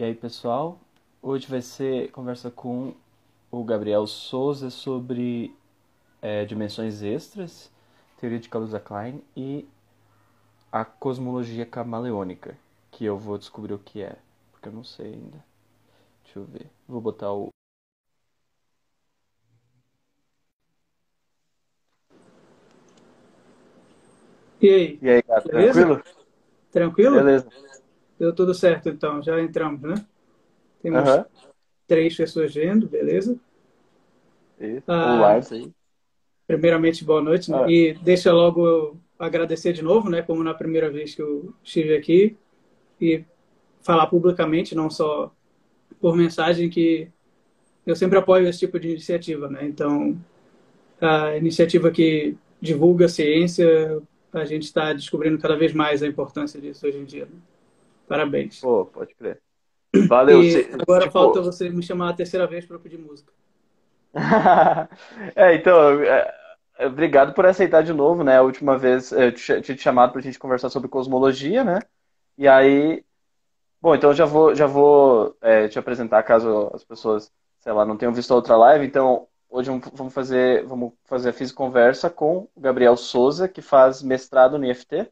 E aí, pessoal? Hoje vai ser conversa com o Gabriel Souza sobre é, dimensões extras, teoria de Kaluza-Klein e a cosmologia camaleônica, que eu vou descobrir o que é, porque eu não sei ainda. Deixa eu ver. Vou botar o E aí? E aí, cara, tranquilo? Tranquilo? Beleza. Deu tudo certo, então. Já entramos, né? Temos Aham. três pessoas vendo, beleza? Isso. Ah. Aí. Primeiramente, boa noite. né? Ah. E deixa logo eu agradecer de novo, né? Como na primeira vez que eu estive aqui. E falar publicamente, não só por mensagem, que eu sempre apoio esse tipo de iniciativa, né? Então, a iniciativa que divulga a ciência, a gente está descobrindo cada vez mais a importância disso hoje em dia. né? Parabéns. Pô, pode crer. Valeu. e agora tipo- falta você me chamar a terceira vez para pedir música. É, então, é, é, obrigado por aceitar de novo, né? A última vez eu te- tinha te chamado pra gente conversar sobre cosmologia, né? E aí, bom, então eu já vou, já vou é, te apresentar caso as pessoas, sei lá, não tenham visto a outra live. Então, hoje vamos vamos fazer, vamos fazer a Fiz Conversa com o Gabriel Souza, que faz mestrado no IFT,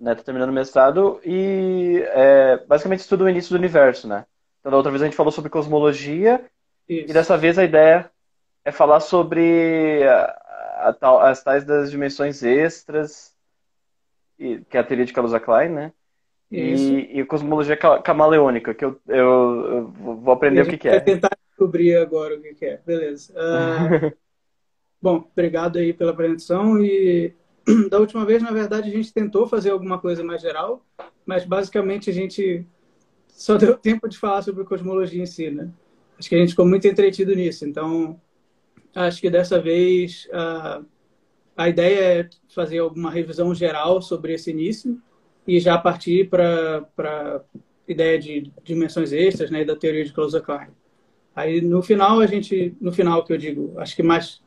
né? Tá terminando o mestrado e é, basicamente estuda o início do universo, né? Então, da outra vez a gente falou sobre cosmologia Isso. e dessa vez a ideia é falar sobre a- a as tais das dimensões extras, e- que é a teoria de Kaluza-Klein, né? E, e cosmologia ca- camaleônica, que eu, eu, eu vou aprender o que que vai é. tentar descobrir agora o que que é. Beleza. Ah, bom, obrigado aí pela apresentação. E da última vez, na verdade, a gente tentou fazer alguma coisa mais geral, mas basicamente a gente só deu tempo de falar sobre cosmologia em si, né? Acho que a gente ficou muito entretido nisso. Então, acho que dessa vez ah, a ideia é fazer alguma revisão geral sobre esse início e já partir para ideia de dimensões extras, né, da teoria de Kaluza-Klein. Aí no final a gente, no final que eu digo, acho que mais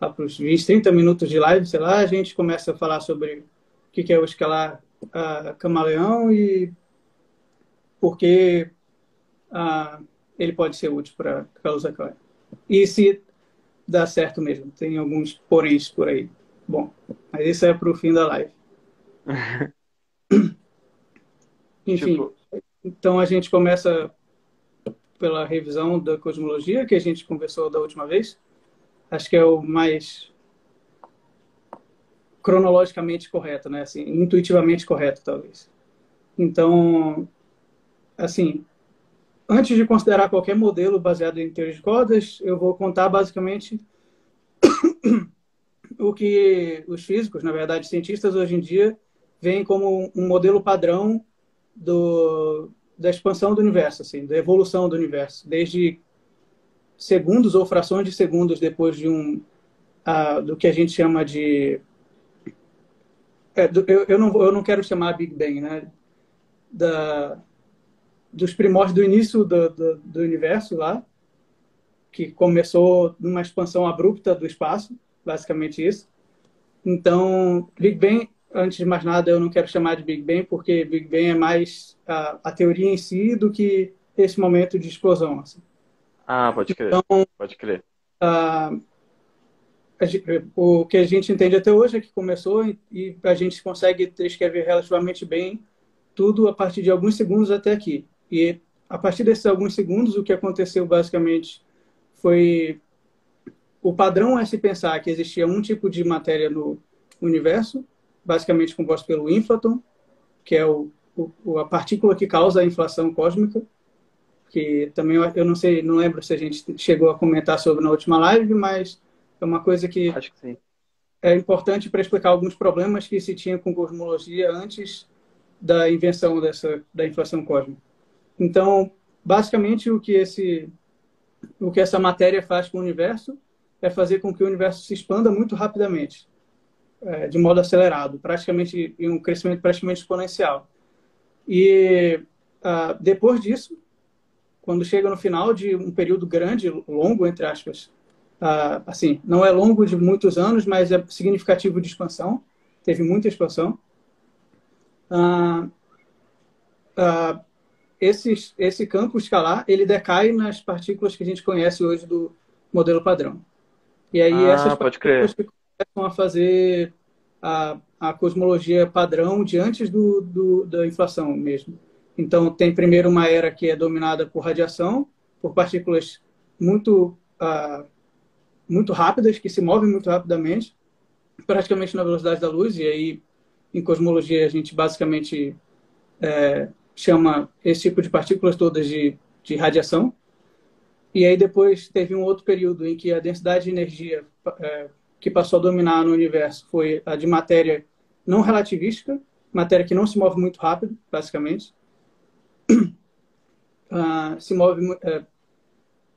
lá para os 20, 30 minutos de live, sei lá, a gente começa a falar sobre o que que é o escalar ah, camaleão e por que ah, ele pode ser útil para Kaluza-Klein. E se dá certo mesmo, tem alguns poréns por aí. Bom, mas isso é para o fim da live. Enfim, Tipo, então a gente começa pela revisão da cosmologia que a gente conversou da última vez. Acho que é o mais cronologicamente correto, né? Assim, intuitivamente correto, talvez. Então, assim, antes de considerar qualquer modelo baseado em teoria de cordas, eu vou contar basicamente o que os físicos, na verdade, cientistas hoje em dia, veem como um modelo padrão do, da expansão do universo, assim, da evolução do universo, desde segundos ou frações de segundos depois de um ah, do que a gente chama de é, do- eu, eu não eu não quero chamar Big Bang, né? Da dos primórdios do início do, do, do universo lá, que começou numa expansão abrupta do espaço, basicamente isso. Então, Big Bang, antes de mais nada, eu não quero chamar de Big Bang, porque Big Bang é mais a, a teoria em si do que esse momento de explosão. assim. Ah, pode crer, Então, pode crer. a o que a gente entende até hoje é que começou e- e a gente consegue descrever relativamente bem tudo a partir de alguns segundos até aqui. E a partir desses alguns segundos, o que aconteceu basicamente foi o padrão é se pensar que existia um tipo de matéria no universo, basicamente composto pelo ínflaton, que é o, o, a partícula que causa a inflação cósmica, que também eu- não sei, não lembro se a gente chegou a comentar sobre na última live, mas é uma coisa que Acho que é importante para explicar alguns problemas que se tinha com cosmologia antes da invenção dessa da inflação cósmica. Então, basicamente o que esse o que essa matéria faz com o universo é fazer com que o universo se expanda muito rapidamente, é, de modo acelerado, praticamente em um crescimento praticamente exponencial. E ah, depois disso, quando chega no final de um período grande, longo entre aspas, ah, assim, não é longo de muitos anos, mas é significativo de expansão. Teve muita expansão. Ah, ah, esse, esse campo escalar ele decai nas partículas que a gente conhece hoje do modelo padrão. E aí essas partículas que começam a fazer a, a cosmologia padrão de antes do, do, da inflação mesmo. Então, tem primeiro uma era que é dominada por radiação, por partículas muito, uh, muito rápidas, que se movem muito rapidamente, praticamente na velocidade da luz, e aí, em cosmologia, a gente basicamente é, chama esse tipo de partículas todas de, de radiação. E aí depois teve um outro período em que a densidade de energia é, que passou a dominar no universo foi a de matéria não relativística, matéria que não se move muito rápido, basicamente. Uh, se move uh,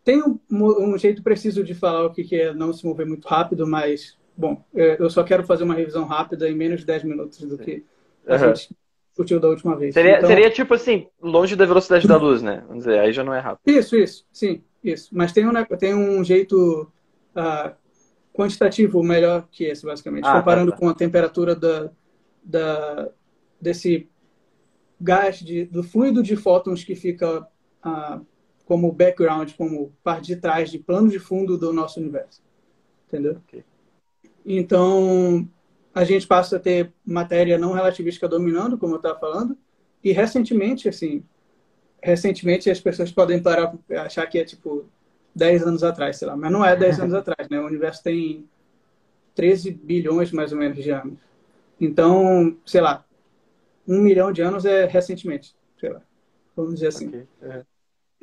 tem um, um, jeito preciso de falar o que, que é não se mover muito rápido, mas bom, é, eu só quero fazer uma revisão rápida em menos de 10 minutos do que a uhum. gente discutiu da última vez. Seria, então, seria tipo assim, longe da velocidade da luz, né? Vamos dizer, aí já não é rápido. Isso, isso, sim, isso. Mas tem um, tem um jeito uh, quantitativo melhor que esse, basicamente, ah, tá, comparando tá, tá. com a temperatura da, da, desse gás, de, do fluido de fótons que fica uh, como background, como parte de trás, de plano de fundo do nosso universo. Entendeu? Okay. Então, a gente passa a ter matéria não relativística dominando, como eu estava falando, e recentemente, assim, recentemente as pessoas podem parar achar que é tipo 10 anos atrás, sei lá, mas não é 10 anos atrás, né? O universo tem 13 bilhões mais ou menos de anos. Então, sei lá, um milhão de anos é recentemente, sei lá, vamos dizer assim. Okay. É.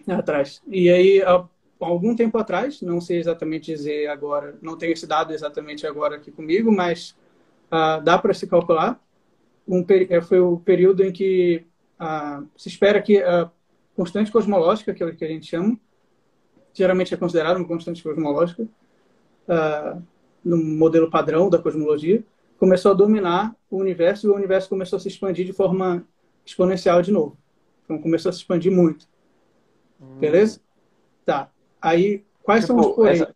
Atrás. E aí, há algum tempo atrás, não sei exatamente dizer agora, não tenho esse dado exatamente agora aqui comigo, mas uh, dá para se calcular. Um, é, foi o período em que uh, se espera que a constante cosmológica, que é o que a gente chama, geralmente é considerada uma constante cosmológica, uh, no modelo padrão da cosmologia, começou a dominar o universo e o universo começou a se expandir de forma exponencial de novo. Então começou a se expandir muito. Hum. Beleza? Tá. Aí, quais tipo, são os poréns? Essa...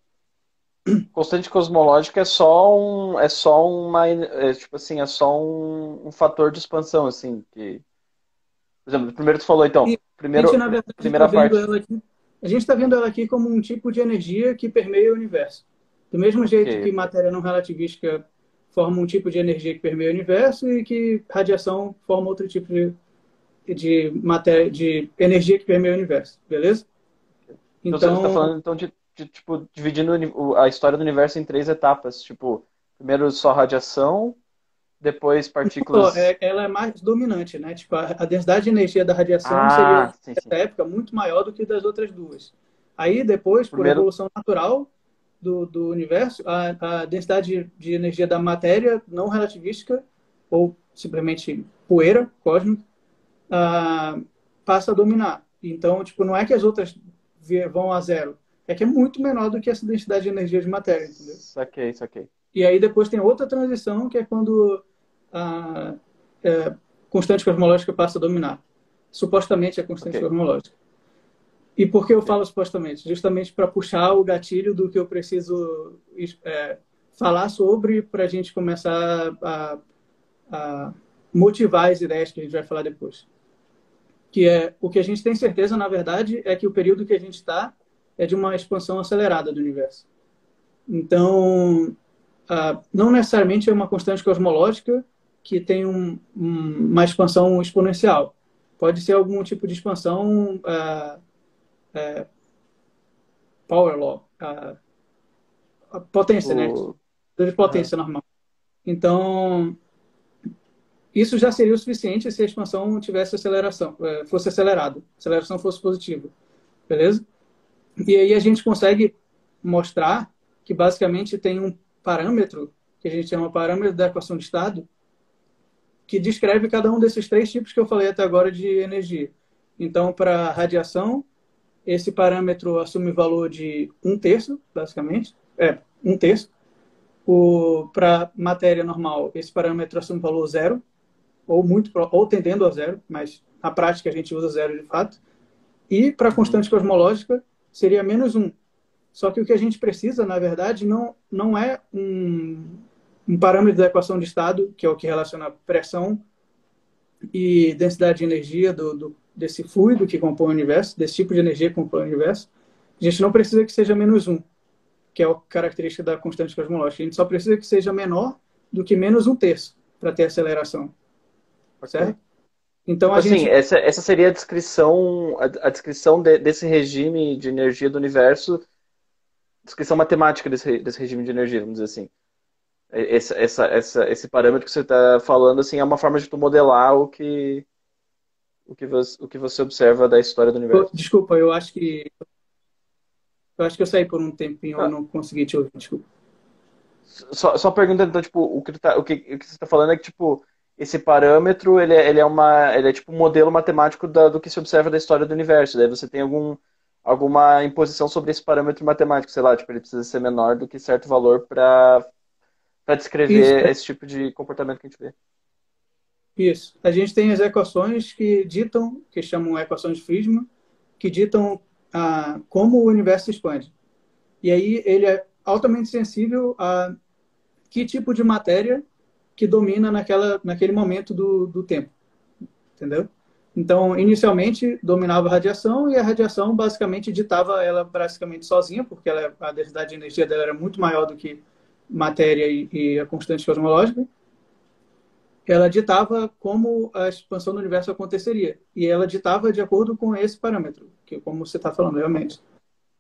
Constante cosmológica é só um, é só uma, é, tipo assim, é só um, um, fator de expansão, assim, que, por exemplo, primeiro tu falou então, primeiro, a gente, verdade, primeira tá parte. Aqui, a gente está vendo ela aqui como um tipo de energia que permeia o universo. Do mesmo jeito okay. que matéria não relativística forma um tipo de energia que permeia o universo e que radiação forma outro tipo de, de matéria, de energia que permeia o universo, beleza? Então, então você está falando então de, de, tipo dividindo a história do universo em três etapas, tipo primeiro só radiação, depois partículas. É, ela é mais dominante, né? Tipo a, a densidade de energia da radiação ah, seria nessa época muito maior do que das outras duas. Aí depois, por primeiro... evolução natural, do, do universo, a, a densidade de, de, energia da matéria não relativística, ou simplesmente poeira cósmica, uh, passa a dominar. Então, tipo, não é que as outras vão a zero, é que é muito menor do que essa densidade de energia de matéria, entendeu? Saquei, saquei. E aí depois tem outra transição, que é quando a é, constante cosmológica passa a dominar. Supostamente é constante okay. cosmológica. E por que eu falo supostamente? Justamente para puxar o gatilho do que eu preciso é, falar sobre para a gente começar a, a, motivar as ideias que a gente vai falar depois. Que é o que a gente tem certeza, na verdade, é que o período que a gente está é de uma expansão acelerada do universo. Então, não necessariamente é uma constante cosmológica que tem um, um, uma expansão exponencial. Pode ser algum tipo de expansão uh, é, power law, a, a potência, né? o... né? De potência normal. Então, isso já seria o suficiente se a expansão tivesse aceleração, é, fosse acelerado, a aceleração fosse positiva, beleza? E aí a gente consegue mostrar que basicamente tem um parâmetro que a gente chama parâmetro da equação de estado que descreve cada um desses três tipos que eu falei até agora de energia. Então, para radiação, esse parâmetro assume valor de um terço, basicamente, é um terço. Para matéria normal, esse parâmetro assume valor zero, ou muito ou tendendo a zero, mas na prática a gente usa zero de fato. E para constante cosmológica seria menos um. Só que o que a gente precisa, na verdade, não, não é um, um parâmetro da equação de estado, que é o que relaciona pressão e densidade de energia do, do desse fluido que compõe o universo, desse tipo de energia que compõe o universo, a gente não precisa que seja menos um, que é a característica da constante cosmológica. A gente só precisa que seja menor do que menos um terço para ter aceleração. Certo? Então a assim, gente... essa, essa seria a descrição, a, a descrição de, desse regime de energia do universo, descrição matemática desse, desse regime de energia, vamos dizer assim. Esse, essa, essa, esse parâmetro que você está falando assim, é uma forma de tu modelar o que, o, que você, o que você observa da história do universo. Desculpa, eu acho que. Eu acho que eu saí por um tempinho, ah. eu não consegui te ouvir, desculpa. Só, só perguntando, então, tipo, o que, tá, o que, o que você está falando é que, tipo, esse parâmetro, ele é, ele é, uma, ele é tipo um modelo matemático da, do que se observa da história do universo. Daí você tem algum, alguma imposição sobre esse parâmetro matemático, sei lá, tipo, ele precisa ser menor do que certo valor para descrever Isso. É. esse tipo de comportamento que a gente vê. Isso. A gente tem as equações que ditam, que chamam equações de Friedman, que ditam ah, como o universo expande. E aí ele é altamente sensível a que tipo de matéria que domina naquela, naquele momento do, do tempo. Entendeu? Então, inicialmente, dominava a radiação e a radiação basicamente ditava ela basicamente sozinha, porque ela, a densidade de energia dela era muito maior do que matéria e, e a constante cosmológica, ela ditava como a expansão do universo aconteceria. E ela ditava de acordo com esse parâmetro, que como você está falando, realmente.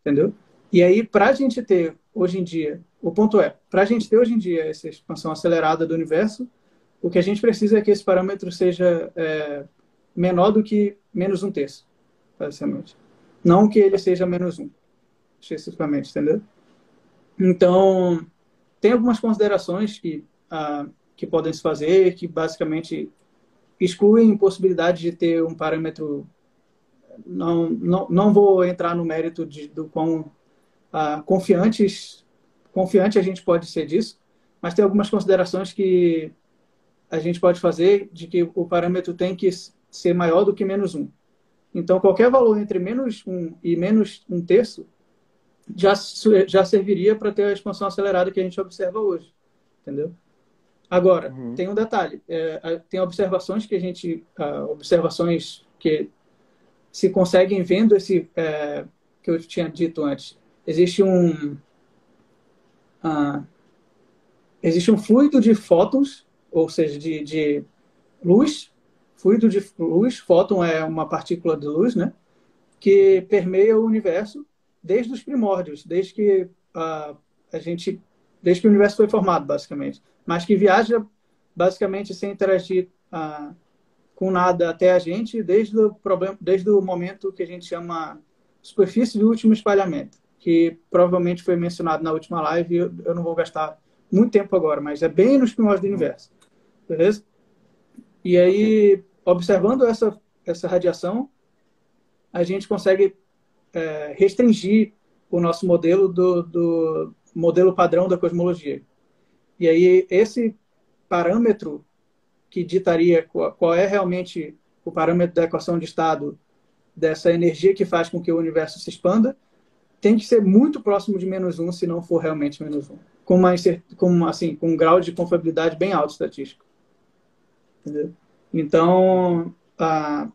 Entendeu? E aí, para a gente ter, hoje em dia, o ponto é, para a gente ter hoje em dia essa expansão acelerada do universo, o que a gente precisa é que esse parâmetro seja é, menor do que menos um terço, basicamente. Não que ele seja menos um, especificamente, entendeu? Então, tem algumas considerações que, ah, que podem se fazer, que basicamente excluem possibilidade de ter um parâmetro. Não, não, não vou entrar no mérito de, do quão ah, confiantes, confiante a gente pode ser disso, mas tem algumas considerações que a gente pode fazer de que o parâmetro tem que ser maior do que menos um. Então, qualquer valor entre menos um e menos um terço já, já serviria para ter a expansão acelerada que a gente observa hoje, entendeu? Agora, uhum. tem um detalhe, é, tem observações que a gente, uh, observações que se conseguem vendo esse, é, que eu tinha dito antes, existe um, uh, existe um fluido de fótons, ou seja, de, de luz, fluido de luz, fóton é uma partícula de luz, né, que permeia o universo desde os primórdios, desde que uh, a gente, desde que o universo foi formado, basicamente, mas que viaja basicamente sem interagir uh, com nada até a gente, desde o problema, desde o momento que a gente chama superfície de último espalhamento, que provavelmente foi mencionado na última live. Eu, eu não vou gastar muito tempo agora, mas é bem nos primórdios do universo, beleza? E aí, observando essa essa radiação, a gente consegue é, restringir o nosso modelo do, do modelo padrão da cosmologia. E aí esse parâmetro que ditaria qual, é realmente o parâmetro da equação de estado dessa energia que faz com que o universo se expanda, tem que ser muito próximo de menos um, se não for realmente menos um. Com, uma, com, assim, com um grau de confiabilidade bem alto estatístico. Entendeu? Então, a,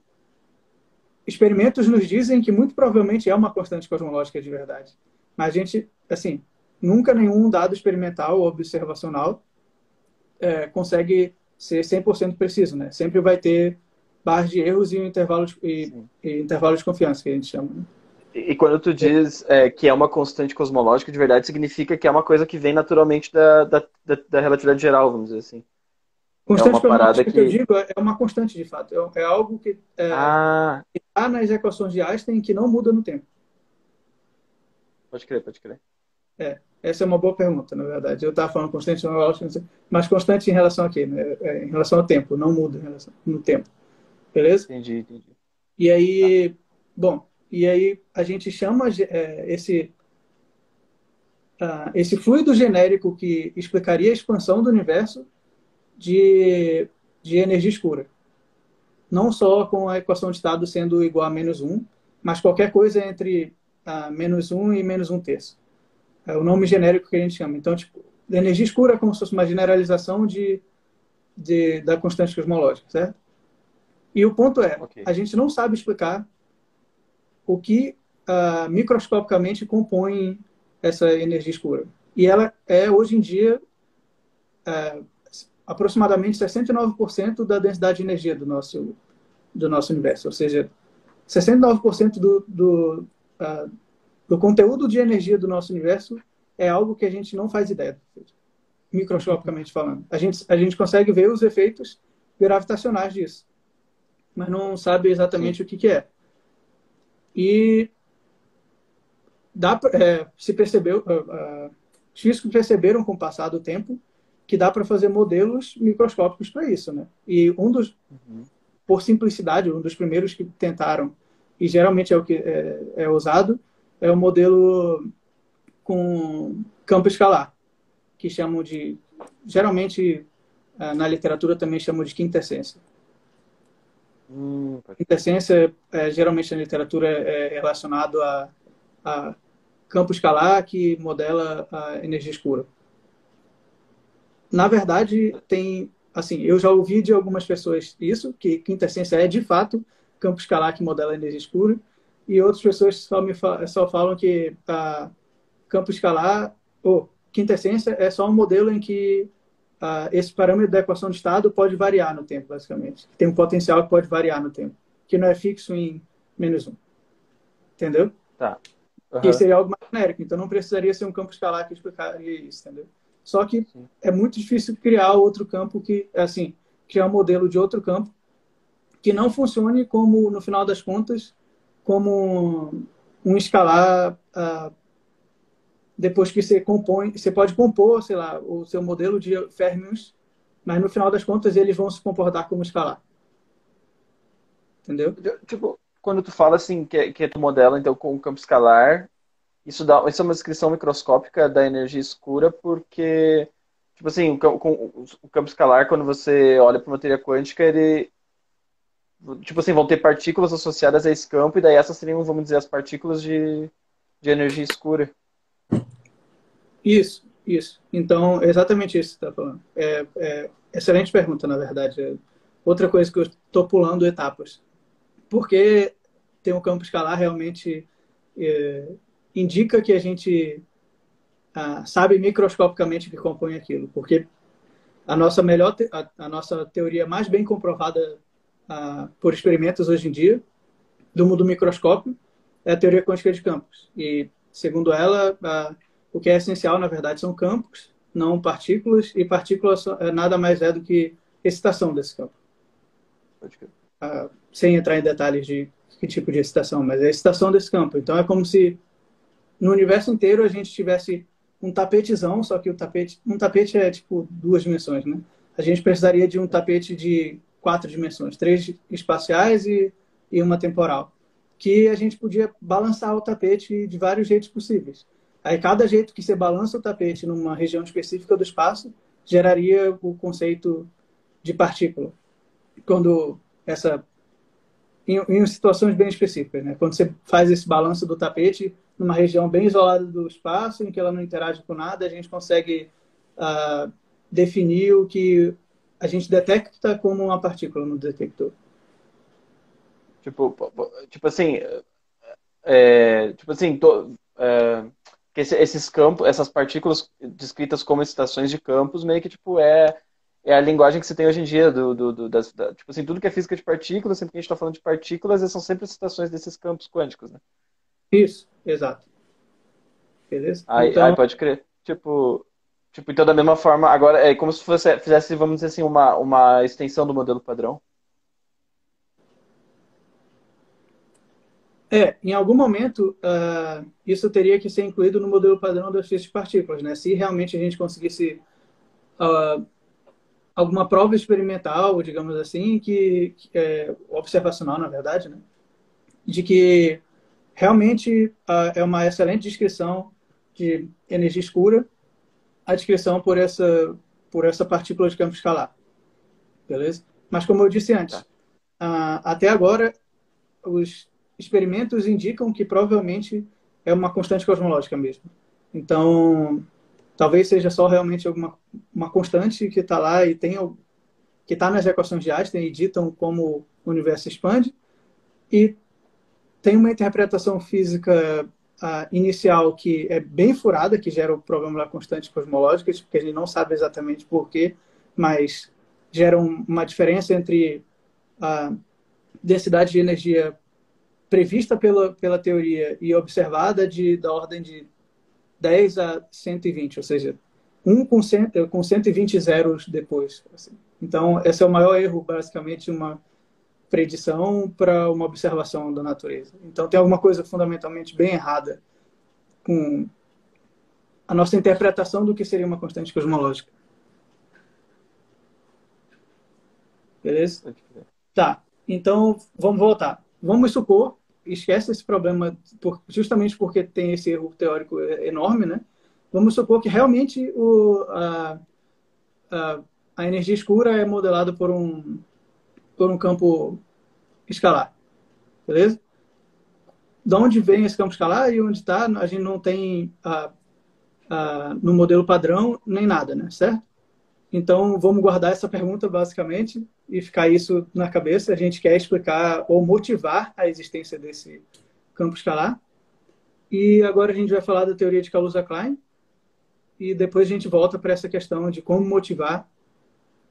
experimentos nos dizem que muito provavelmente é uma constante cosmológica de verdade. Mas a gente, assim, nunca nenhum dado experimental ou observacional é, consegue ser 100% preciso, né? Sempre vai ter barras de erros e, intervalos e, e intervalos de confiança, que a gente chama. Né? E, quando tu diz é, que é uma constante cosmológica de verdade, significa que é uma coisa que vem naturalmente da, da, da relatividade geral, vamos dizer assim. Constante é uma parada que... que eu digo é uma constante de fato. É, é algo que é, ah. está nas equações de Einstein que não muda no tempo. Pode crer, pode crer. É, essa é uma boa pergunta, na verdade. Eu estava falando constante, mas constante em relação a quê? Né? É, em relação ao tempo, não muda em relação no tempo. Beleza? Entendi, entendi. E aí, bom, e aí a gente chama é, esse uh, esse fluido genérico que explicaria a expansão do universo de, de energia escura. Não só com a equação de estado sendo igual a menos 1, mas qualquer coisa entre ah, menos 1 e menos 1 terço. É o nome genérico que a gente chama. Então, tipo, energia escura é como se fosse uma generalização de, de, da constante cosmológica, certo? E o ponto é, okay. a gente não sabe explicar o que uh, microscopicamente compõe essa energia escura. E ela é, hoje em dia, uh, aproximadamente 69% da densidade de energia do nosso, do nosso universo. Ou seja, 69% do, do, uh, do conteúdo de energia do nosso universo é algo que a gente não faz ideia, microscopicamente falando. A gente, a gente consegue ver os efeitos gravitacionais disso, mas não sabe exatamente Sim. o que, que é. E dá é, se percebeu, uh, uh, físicos perceberam com o passar do tempo que dá para fazer modelos microscópicos para isso, né? E um dos, uhum. por simplicidade, um dos primeiros que tentaram e geralmente é o que é, é usado é o modelo com campo escalar, que chamam de geralmente uh, na literatura também chamam de quintessência. Hum, quintessência, é, geralmente na literatura, é relacionado a, a campo escalar que modela a energia escura. Na verdade, tem, assim, eu já ouvi de algumas pessoas isso, que quintessência é de fato campo escalar que modela a energia escura, e outras pessoas só me só falam que a campo escalar, ou quintessência é só um modelo em que uh, esse parâmetro da equação de estado pode variar no tempo, basicamente. Tem um potencial que pode variar no tempo, que não é fixo em menos um. Entendeu? Tá. Uhum. Que seria algo mais genérico. Então não precisaria ser um campo escalar que explicaria isso, entendeu? Só que Sim. é muito difícil criar outro campo que, assim, criar um modelo de outro campo que não funcione como, no final das contas, como um escalar uh, depois que você compõe, você pode compor, sei lá, o seu modelo de férmions, mas no final das contas eles vão se comportar como escalar. Entendeu? Tipo, quando tu fala assim que, que tu modela então com o campo escalar, isso dá isso é uma descrição microscópica da energia escura porque tipo assim, o, com, o campo escalar quando você olha para uma teoria quântica, ele tipo assim, vão ter partículas associadas a esse campo e daí essas seriam, vamos dizer, as partículas de, de energia escura. Isso, isso. Então, exatamente isso que você está falando. É, é, excelente pergunta, na verdade. É outra coisa que eu estou pulando etapas. Porque tem um campo escalar realmente é, indica que a gente ah, sabe microscopicamente o que compõe aquilo. Porque a nossa melhor, a, a nossa teoria mais bem comprovada ah, por experimentos hoje em dia do mundo microscópio é a teoria quântica de campos. E, segundo ela, ah, o que é essencial, na verdade, são campos, não partículas, e partículas é nada mais é do que excitação desse campo. Ah, sem entrar em detalhes de que tipo de excitação, mas é a excitação desse campo. Então é como se no universo inteiro a gente tivesse um tapetezão, só que o tapete, um tapete é tipo duas dimensões, né? A gente precisaria de um tapete de quatro dimensões, três espaciais e, e uma temporal, que a gente podia balançar o tapete de vários jeitos possíveis. Aí cada jeito que você balança o tapete numa região específica do espaço geraria o conceito de partícula. Quando essa em, em, situações bem específicas, né? Quando você faz esse balanço do tapete numa região bem isolada do espaço, em que ela não interage com nada, a gente consegue uh, definir o que a gente detecta como uma partícula no detector. Tipo, tipo assim, é, tipo assim, to, é, esses campos, essas partículas descritas como excitações de campos, meio que tipo é é a linguagem que você tem hoje em dia do, do, do das, da, tipo assim, tudo que é física de partículas, sempre que a gente está falando de partículas, são sempre excitações desses campos quânticos, né? Isso, exato. Beleza? Aí, então... aí pode crer. Tipo, tipo, então da mesma forma, agora é como se fosse, fizesse, vamos dizer assim, uma, uma extensão do modelo padrão. É, em algum momento, uh, isso teria que ser incluído no modelo padrão das físicas de partículas, né? Se realmente a gente conseguisse uh, alguma prova experimental, digamos assim, que, que é observacional, na verdade, né? De que realmente uh, é uma excelente descrição de energia escura, a descrição por essa por essa partícula de campo escalar, beleza? Mas como eu disse antes, tá. até agora os experimentos indicam que provavelmente é uma constante cosmológica mesmo. Então, talvez seja só realmente alguma uma constante que está lá e tem que está nas equações de Einstein e ditam como o universo expande. E tem uma interpretação física uh, inicial que é bem furada, que gera o problema da constante cosmológica, porque a gente não sabe exatamente por quê, mas gera um, uma diferença entre a densidade de energia prevista pela, pela teoria e observada de, da ordem de 10 a 120, ou seja, 1 com, cento, com 120 zeros depois. Assim. Então, esse é o maior erro, basicamente, uma predição para uma observação da natureza. Então, tem alguma coisa fundamentalmente bem errada com a nossa interpretação do que seria uma constante cosmológica. Beleza? Tá. Então, vamos voltar. Vamos supor, esquece esse problema por, justamente porque tem esse erro teórico enorme, né? Vamos supor que realmente o, a, a, a energia escura é modelada por um, por um campo escalar. Beleza? De onde vem esse campo escalar e onde está, a gente não tem a, a, no modelo padrão nem nada, né? Certo? Então, vamos guardar essa pergunta basicamente e ficar isso na cabeça. A gente quer explicar ou motivar a existência desse campo escalar. E agora a gente vai falar da teoria de Kaluza-Klein, e depois a gente volta para essa questão de como motivar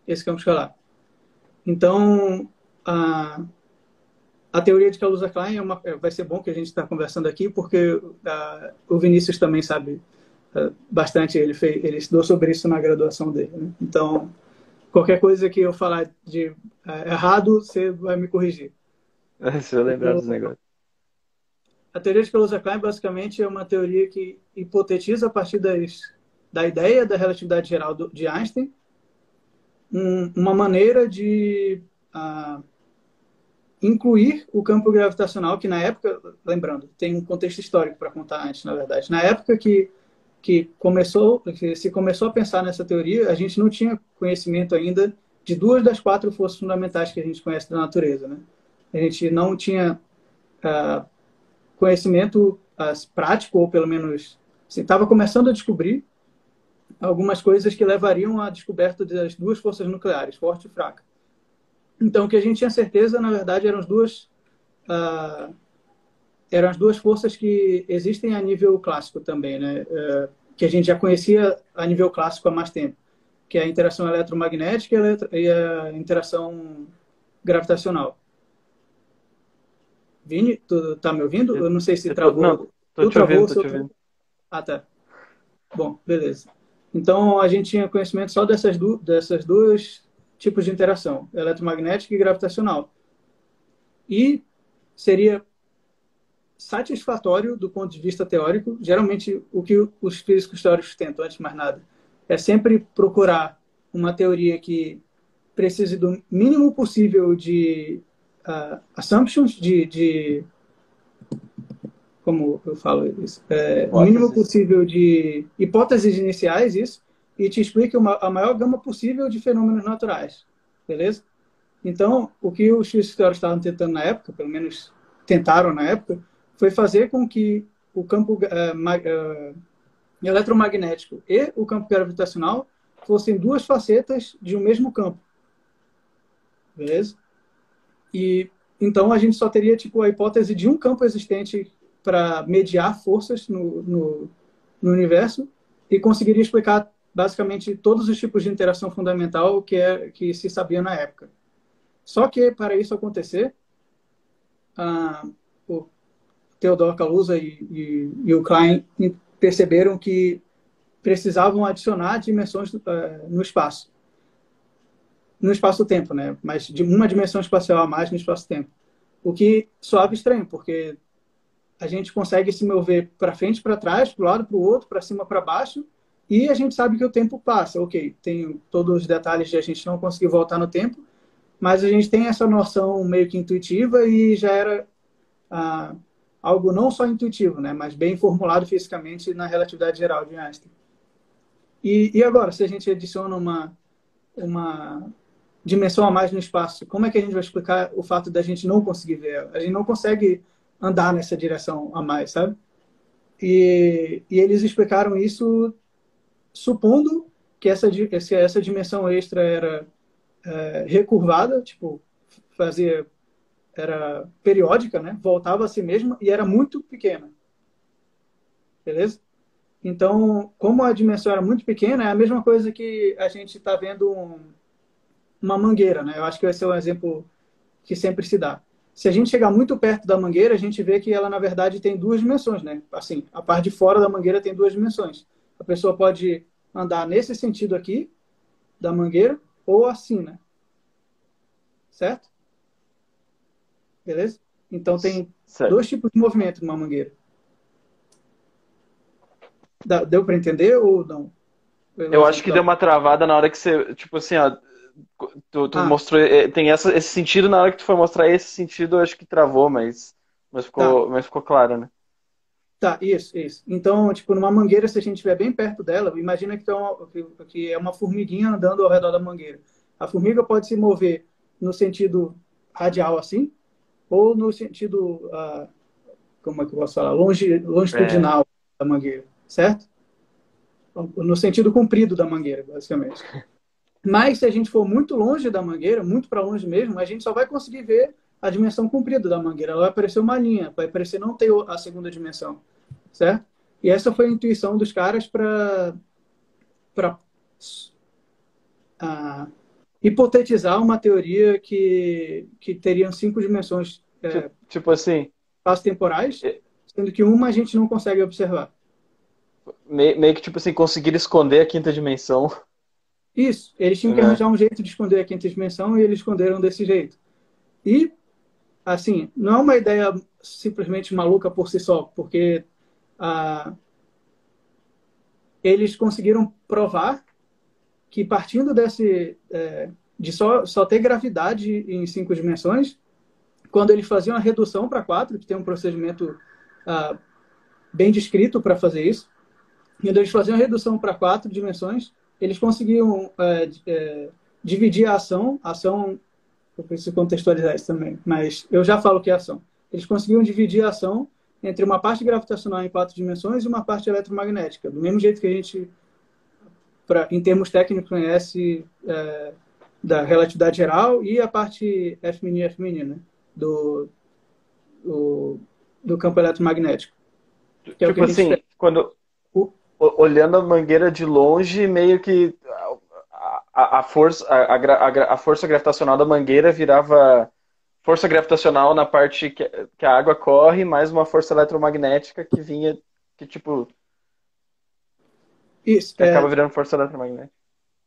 esse campo escalar. Então, a, a teoria de Kaluza-Klein é uma, vai ser bom que a gente está conversando aqui, porque a, o Vinícius também sabe a, bastante, ele, fez, ele estudou sobre isso na graduação dele. Né? Então, qualquer coisa que eu falar de errado, você vai me corrigir. Se eu lembrar então, dos negócios. A teoria de Kaluza-Klein, basicamente, é uma teoria que hipotetiza a partir das da ideia da relatividade geral do, de Einstein, um, uma maneira de uh, incluir o campo gravitacional, que na época, lembrando, tem um contexto histórico para contar antes, na verdade. Na época que, que, começou, que se começou a pensar nessa teoria, a gente não tinha conhecimento ainda de duas das quatro forças fundamentais que a gente conhece da natureza. Né? A gente não tinha uh, conhecimento uh, prático, ou pelo menos estava assim, começando a descobrir algumas coisas que levariam à descoberta das duas forças nucleares, forte e fraca. Então, o que a gente tinha certeza, na verdade, eram as duas uh, eram as duas forças que existem a nível clássico também, né? Uh, que a gente já conhecia a nível clássico há mais tempo, que é a interação eletromagnética e a, interação gravitacional. Vini, tu tá me ouvindo? Eu não sei se travou. Não, tô tu te travou, ouvindo, tô te ouvindo. Ah, tá. Bom, beleza. Então, a gente tinha conhecimento só dessas, du dessas duas tipos de interação, eletromagnética e gravitacional. E seria satisfatório do ponto de vista teórico, geralmente o que os físicos teóricos tentam, antes de mais nada, é sempre procurar uma teoria que precise do mínimo possível de uh, assumptions, de, de como eu falo isso, é, o mínimo possível de hipóteses iniciais, isso, e te explique uma, a maior gama possível de fenômenos naturais, beleza? Então, o que os físicos estavam tentando na época, pelo menos tentaram na época, foi fazer com que o campo é, é, eletromagnético e o campo gravitacional fossem duas facetas de um mesmo campo, beleza? E então a gente só teria tipo a hipótese de um campo existente para mediar forças no, no, no, universo e conseguiria explicar basicamente todos os tipos de interação fundamental que, é, que se sabia na época. Só que, para isso acontecer, ah, o Theodor Kaluza e, e, e, o Klein perceberam que precisavam adicionar dimensões uh, no espaço. No espaço-tempo, né? Mas de uma dimensão espacial a mais no espaço-tempo. O que soava estranho, porque a gente consegue se mover para frente, para trás, para o lado, para o outro, para cima, para baixo, e a gente sabe que o tempo passa. Ok, tem todos os detalhes de a gente não conseguir voltar no tempo, mas a gente tem essa noção meio que intuitiva e já era ah, algo não só intuitivo, né, mas bem formulado fisicamente na relatividade geral de Einstein. E, e agora, se a gente adiciona uma, uma dimensão a mais no espaço, como é que a gente vai explicar o fato da gente não conseguir ver? A gente não consegue andar nessa direção a mais, sabe? E, e eles explicaram isso supondo que essa, essa dimensão extra era é, recurvada, tipo, fazia era periódica, né? Voltava a si mesma e era muito pequena. Beleza? Então, como a dimensão era muito pequena, é a mesma coisa que a gente está vendo um, uma mangueira, né? Eu acho que vai ser um exemplo que sempre se dá. Se a gente chegar muito perto da mangueira, a gente vê que ela, na verdade, tem duas dimensões, né? Assim, a parte de fora da mangueira tem duas dimensões. A pessoa pode andar nesse sentido aqui, da mangueira, ou assim, né? Certo? Beleza? Então tem certo. dois tipos de movimento numa mangueira. Deu para entender ou não? Eu, eu acho que deu uma travada na hora que você, tipo assim, ó, tu, tu ah. mostrou, eh, tem essa, esse sentido na hora que tu foi mostrar esse sentido, eu acho que travou, mas, mas, ficou, tá. mas ficou claro, né? Tá, isso, isso. Então, tipo, numa mangueira, se a gente estiver bem perto dela, imagina que, uma, que é uma formiguinha andando ao redor da mangueira. A formiga pode se mover no sentido radial assim, ou no sentido, uh, como é que eu posso falar, Longe, longitudinal é. da mangueira, certo? No sentido comprido da mangueira, basicamente. Mas se a gente for muito longe da mangueira, muito para longe mesmo, a gente só vai conseguir ver a dimensão comprida da mangueira. Ela vai aparecer uma linha, vai parecer não ter a segunda dimensão, certo? E essa foi a intuição dos caras para para uh, hipotetizar uma teoria que que teriam cinco dimensões, é, tipo, assim, espaços temporais, sendo que uma a gente não consegue observar. Meio, meio que tipo assim conseguir esconder a quinta dimensão. Isso, eles tinham que é. arranjar um jeito de esconder a quinta dimensão e eles esconderam desse jeito. E assim, não é uma ideia simplesmente maluca por si só, porque ah, eles conseguiram provar que partindo desse é, de só, só ter gravidade em cinco dimensões, quando eles faziam a redução para quatro, que tem um procedimento ah, bem descrito para fazer isso, quando eles faziam a redução para quatro dimensões, eles conseguiam é, é, dividir a ação, a ação eu preciso contextualizar isso também, mas eu já falo que é ação. Eles conseguiam dividir a ação entre uma parte gravitacional em quatro dimensões e uma parte eletromagnética, do mesmo jeito que a gente, pra, em termos técnicos, conhece é, da relatividade geral e a parte F e F né? do, do, do, campo eletromagnético. É tipo assim, quando. Olhando a mangueira de longe, meio que a, a força, a, a, a, força gravitacional da mangueira virava força gravitacional na parte que, que a água corre, mais uma força eletromagnética que vinha, que tipo. Isso. Que é... acaba virando força eletromagnética.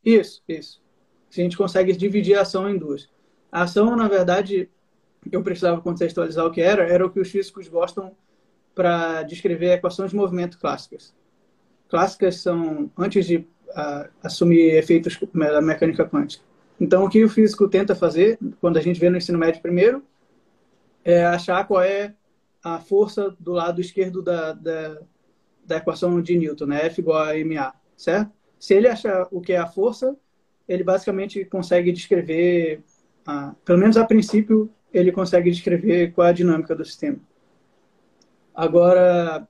Isso, isso. A gente consegue dividir a ação em duas. A ação, na verdade, eu precisava contextualizar o que era, era o que os físicos gostam para descrever equações de movimento clássicas. Clássicas são, antes de assumir efeitos da mecânica quântica. Então, o que o físico tenta fazer, quando a gente vê no ensino médio primeiro, é achar qual é a força do lado esquerdo da, da, da equação de Newton, né? F igual a ma, certo? Se ele achar o que é a força, ele basicamente consegue descrever, ah, pelo menos a princípio, ele consegue descrever qual é a dinâmica do sistema. Agora,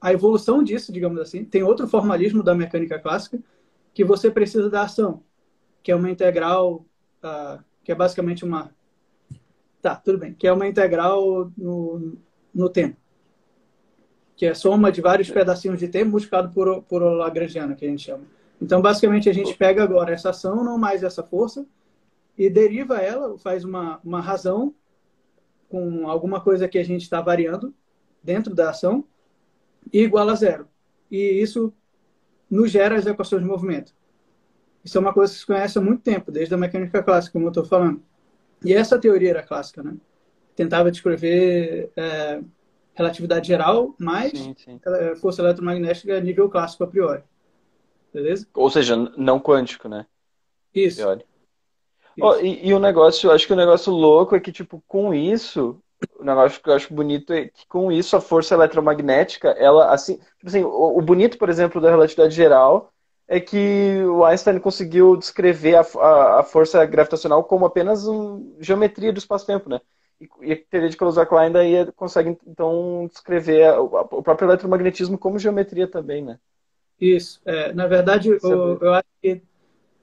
a evolução disso, digamos assim, tem outro formalismo da mecânica clássica, que você precisa da ação, que é uma integral, uh, que é basicamente uma. Tá, tudo bem, que é uma integral no, no tempo, que é a soma de vários pedacinhos de tempo multiplicado por, por Lagrangiano, que a gente chama. Então, basicamente, a gente pega agora essa ação, não mais essa força, e deriva ela, faz uma, uma razão com alguma coisa que a gente está variando dentro da ação, igual a zero. E isso nos gera as equações de movimento. Isso é uma coisa que se conhece há muito tempo, desde a mecânica clássica, como eu estou falando. E essa teoria era clássica, né? Tentava descrever é, relatividade geral mais sim, sim. força eletromagnética a nível clássico a priori. Beleza? Ou seja, não quântico, né? Isso. Oh, e, e o negócio, acho que o negócio louco é que, tipo, com isso, o negócio que eu acho bonito é que com isso a força eletromagnética, ela assim, tipo assim, o, o bonito, por exemplo, da relatividade geral é que o Einstein conseguiu descrever a, a, a força gravitacional como apenas uma geometria do espaço-tempo, né? E, e a teoria de Kaluza-Klein daí consegue então descrever a, o próprio eletromagnetismo como geometria também, né? Isso. É, na verdade, o, eu acho que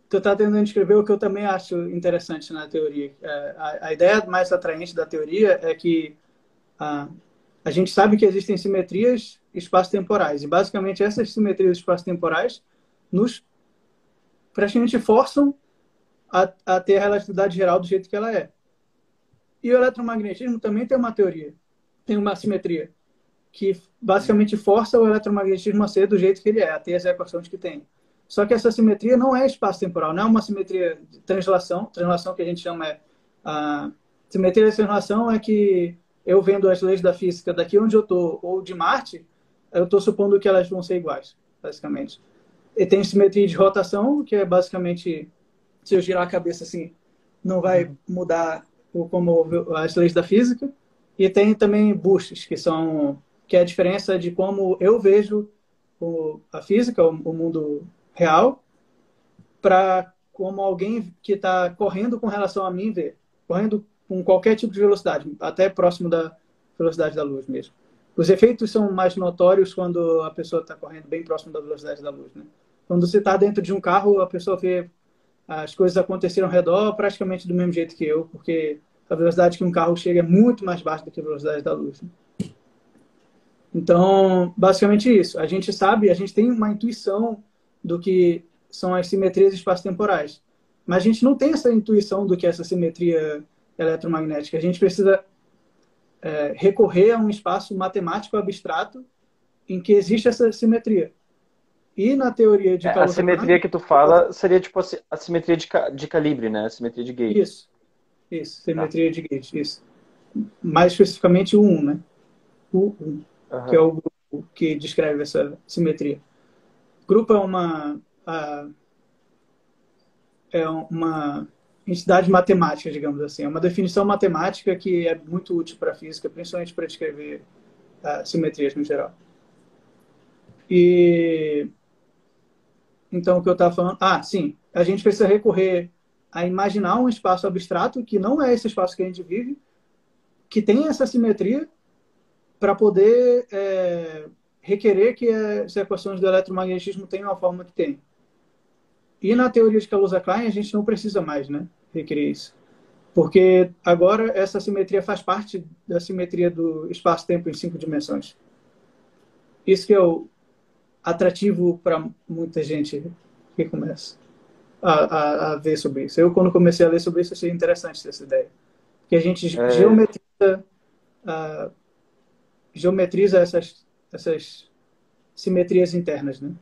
tu está tentando descrever o que eu também acho interessante na teoria. É, a, a, ideia mais atraente da teoria é que a, a gente sabe que existem simetrias espaço-temporais. E, basicamente, essas simetrias espaço-temporais nos praticamente forçam a, a ter a relatividade geral do jeito que ela é. E o eletromagnetismo também tem uma teoria, tem uma simetria, que basicamente força o eletromagnetismo a ser do jeito que ele é, a ter as equações que tem. Só que essa simetria não é espaço-temporal, não é uma simetria de translação. Translação que a gente chama é a simetria de translação é que eu vendo as leis da física daqui onde eu estou ou de Marte, eu estou supondo que elas vão ser iguais, basicamente. E tem simetria de rotação, que é basicamente se eu girar a cabeça assim, não vai mudar o, como as leis da física. E tem também boosts, que são que é a diferença de como eu vejo o, a física, o, o mundo real para como alguém que está correndo com relação a mim ver, correndo com qualquer tipo de velocidade, até próximo da velocidade da luz mesmo. Os efeitos são mais notórios quando a pessoa está correndo bem próximo da velocidade da luz. Né? Quando você está dentro de um carro, a pessoa vê as coisas acontecerem ao redor praticamente do mesmo jeito que eu, porque a velocidade que um carro chega é muito mais baixa do que a velocidade da luz. Né? Então, basicamente isso. A gente sabe, a gente tem uma intuição do que são as simetrias espaço-temporais. Mas a gente não tem essa intuição do que é essa simetria eletromagnética. A gente precisa é, recorrer a um espaço matemático abstrato em que existe essa simetria. E na teoria de é, A simetria que tu fala seria tipo a simetria de, de calibre, né? A simetria de gauge. Isso. Isso, simetria tá. de gauge, isso. Mais especificamente o 1, né? O 1, uhum. que é o que descreve essa simetria. Grupo é uma é uma entidade matemática, digamos assim. É uma definição matemática que é muito útil para a física, principalmente para descrever simetrias no geral. E então o que eu estava falando? Ah, sim. A gente precisa recorrer a imaginar um espaço abstrato que não é esse espaço que a gente vive, que tem essa simetria para poder é, requerer que as equações do eletromagnetismo tenham a forma que tem. E na teoria de Kaluza-Klein a gente não precisa mais, né, requerer isso. Porque agora essa simetria faz parte da simetria do espaço-tempo em cinco dimensões. Isso que é o atrativo para muita gente que começa a, a, a, ver sobre isso. Eu, quando comecei a ler sobre isso, achei interessante essa ideia. Que a gente é... geometriza, uh, geometriza essas essas simetrias internas, né?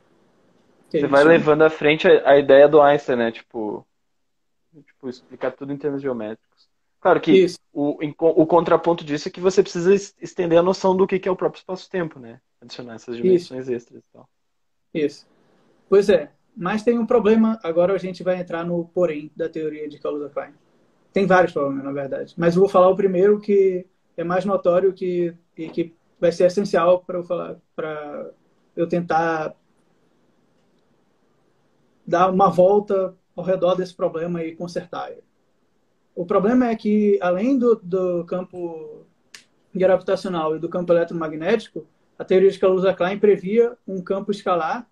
Que Você vai chama. levando à frente a, a, ideia do Einstein, né? Tipo, tipo, explicar tudo em termos geométricos. Claro que o, o contraponto disso é que você precisa estender a noção do que é o próprio espaço-tempo, né? Adicionar essas dimensões Isso. extras e tal. Isso. Pois é. Mas tem um problema, agora a gente vai entrar no porém da teoria de Kaluza-Klein. Tem vários problemas, na verdade. Mas eu vou falar o primeiro que é mais notório que, e que vai ser essencial para eu falar, para eu tentar dar uma volta ao redor desse problema e consertar ele. O problema é que, além do, do campo gravitacional e do campo eletromagnético, a teoria de Kaluza-Klein previa um campo escalar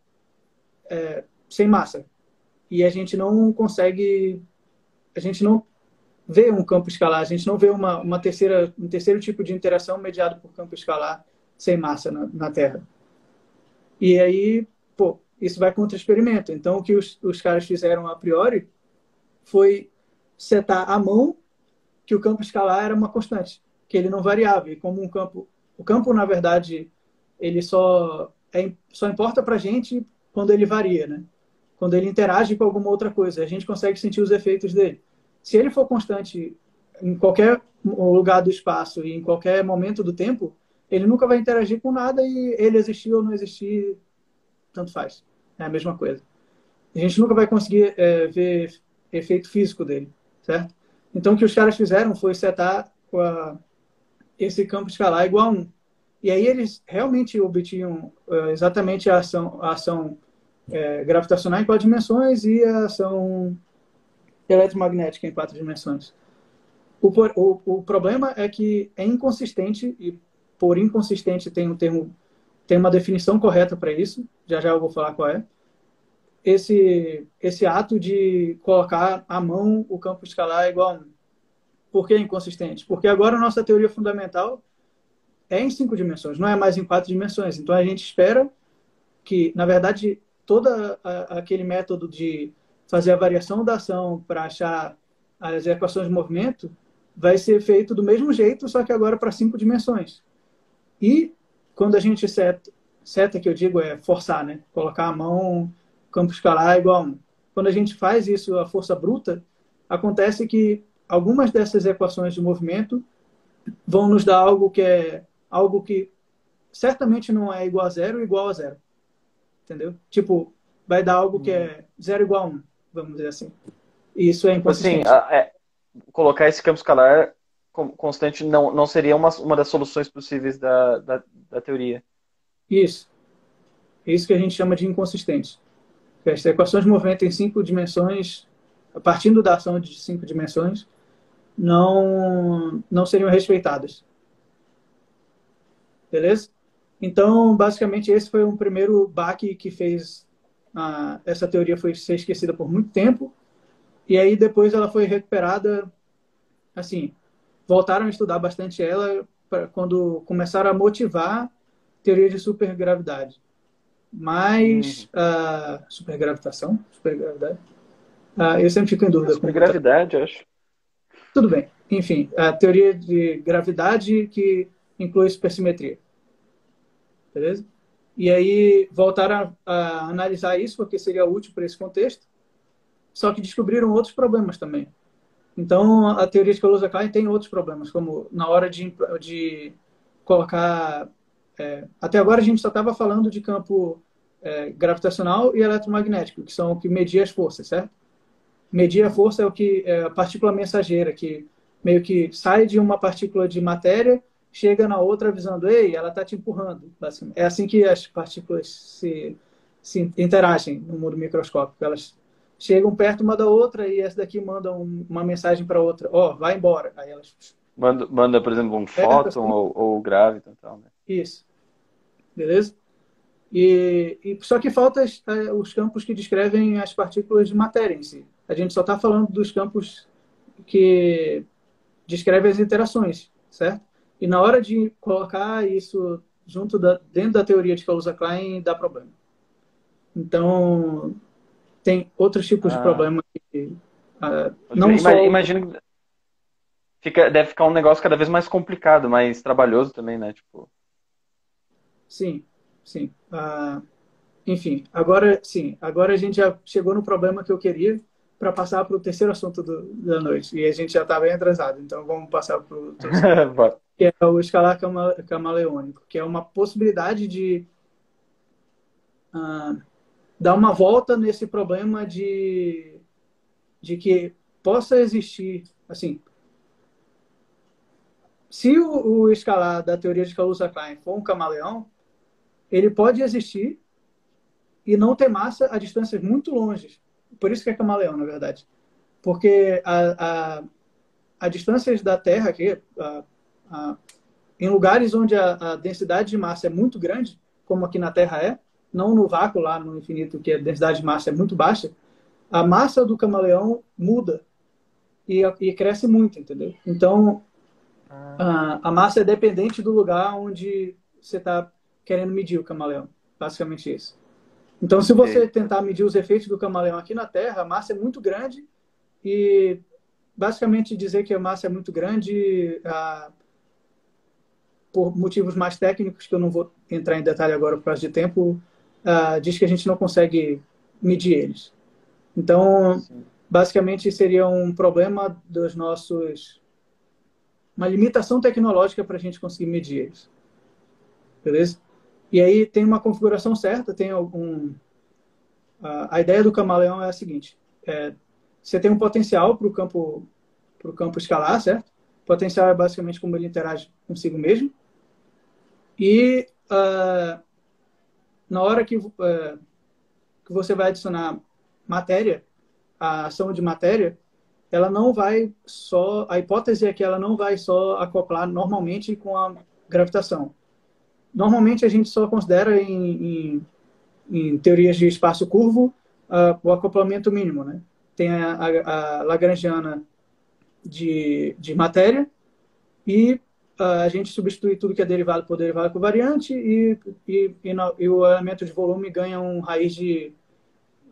é, sem massa. E a gente não consegue, a gente não vê um campo escalar, a gente não vê uma, uma terceira, um terceiro tipo de interação mediado por campo escalar sem massa na, na Terra. E aí, pô, isso vai contra o experimento. Então, o que os, os caras fizeram a priori foi setar a mão que o campo escalar era uma constante, que ele não variava. E como um campo, o campo na verdade, ele só é, só importa para gente quando ele varia, né? Quando ele interage com alguma outra coisa, a gente consegue sentir os efeitos dele se ele for constante em qualquer lugar do espaço e em qualquer momento do tempo, ele nunca vai interagir com nada e ele existir ou não existir, tanto faz. É a mesma coisa. A gente nunca vai conseguir é, ver efeito físico dele, certo? Então, o que os caras fizeram foi setar a, esse campo escalar igual a 1. E aí eles realmente obtinham uh, exatamente a ação, a ação é, gravitacional em quatro dimensões e a ação eletromagnética em quatro dimensões. O, o, o problema é que é inconsistente, e por inconsistente tem um termo, tem uma definição correta para isso, já já eu vou falar qual é. esse, esse ato de colocar a mão o campo escalar é igual a 1. Por que inconsistente? Porque agora a nossa teoria fundamental é em cinco dimensões, não é mais em quatro dimensões. Então a gente espera que, na verdade, todo aquele método de fazer a variação da ação para achar as equações de movimento vai ser feito do mesmo jeito, só que agora para cinco dimensões. E quando a gente seta, seta que eu digo é forçar, né? Colocar a mão, campo escalar é igual a 1. Quando a gente faz isso a força bruta, acontece que algumas dessas equações de movimento vão nos dar algo que é algo que certamente não é igual a zero igual a zero. Entendeu? Tipo, vai dar algo que é zero igual a 1, vamos dizer assim. Isso é inconsistente. Assim, é, colocar esse campo escalar constante não, não seria uma, uma das soluções possíveis da, da, da teoria. Isso. Isso que a gente chama de inconsistente. As equações de movimento em cinco dimensões, partindo da ação de cinco dimensões, não, não seriam respeitadas. Beleza? Então, basicamente, esse foi um primeiro baque que fez a, essa teoria foi ser esquecida por muito tempo. E aí depois ela foi recuperada, assim, voltaram a estudar bastante ela pra, quando começaram a motivar teoria de supergravidade. Mas hum. uh, supergravitação, supergravidade. Uh, eu sempre fico em dúvida. Supergravidade, acho. Tudo bem. Enfim, a teoria de gravidade que inclui supersimetria. Beleza? E aí voltaram a, a analisar isso porque seria útil para esse contexto. Só que descobriram outros problemas também. Então, a teoria de Kaluza-Klein tem outros problemas, como na hora de, de colocar... É, até agora a gente só estava falando de campo é, gravitacional e eletromagnético, que são o que media as forças, certo? Medir a força é o que é a partícula mensageira, que meio que sai de uma partícula de matéria, chega na outra avisando, ei, ela está te empurrando. É assim que as partículas se, se interagem no mundo microscópico. Elas chegam perto uma da outra e essa daqui manda uma mensagem para outra, ó, oh, vai embora. Aí elas manda, manda por exemplo, um fóton ou, ou e tal, né? Isso. Beleza? E, e, só que falta os campos que descrevem as partículas de matéria em si. A gente só está falando dos campos que descrevem as interações, certo? E na hora de colocar isso junto da, dentro da teoria de Kaluza-Klein, dá problema. Então, tem outros tipos ah. de problemas que uh, não Imagina, só... Imagino fica, deve ficar um negócio cada vez mais complicado, mais trabalhoso também, né? Tipo... Sim, sim. Uh, enfim, agora sim, agora a gente já chegou no problema que eu queria para passar para o terceiro assunto do, da noite. E a gente já está bem atrasado, então vamos passar para o que é o escalar camaleônico, que é uma possibilidade de uh, dar uma volta nesse problema de, de que possa existir, assim, se o, o escalar da teoria de Kaluza-Klein for um camaleão, ele pode existir e não ter massa a distâncias muito longe. Por isso que é camaleão, na verdade. Porque a, a, a distâncias da Terra aqui, a, a, em lugares onde a, a densidade de massa é muito grande, como aqui na Terra é, não no vácuo lá no infinito, que a densidade de massa é muito baixa, a massa do camaleão muda e, e cresce muito, entendeu? Então, ah. a, a, massa é dependente do lugar onde você está querendo medir o camaleão. Basicamente isso. Então, se você tentar medir os efeitos do camaleão aqui na Terra, a massa é muito grande e basicamente dizer que a massa é muito grande ah, por motivos mais técnicos que eu não vou entrar em detalhe agora por causa de tempo, ah, diz que a gente não consegue medir eles. Então, Sim. basicamente seria um problema dos nossos uma limitação tecnológica para a gente conseguir medir eles. Beleza? E aí tem uma configuração certa, tem algum... A, ideia do camaleão é a seguinte, é, você tem um potencial para o campo, pro campo escalar, certo? O potencial é basicamente como ele interage consigo mesmo. E uh, na hora que, uh, que você vai adicionar matéria, a ação de matéria, ela não vai só. A hipótese é que ela não vai só acoplar normalmente com a gravitação normalmente a gente só considera em, em, em teorias de espaço curvo uh, o acoplamento mínimo, né? Tem a, a, a Lagrangiana de, de matéria e uh, a gente substitui tudo que é derivado por derivado por variante e, e, e, no, e o elemento de volume ganha um raiz de,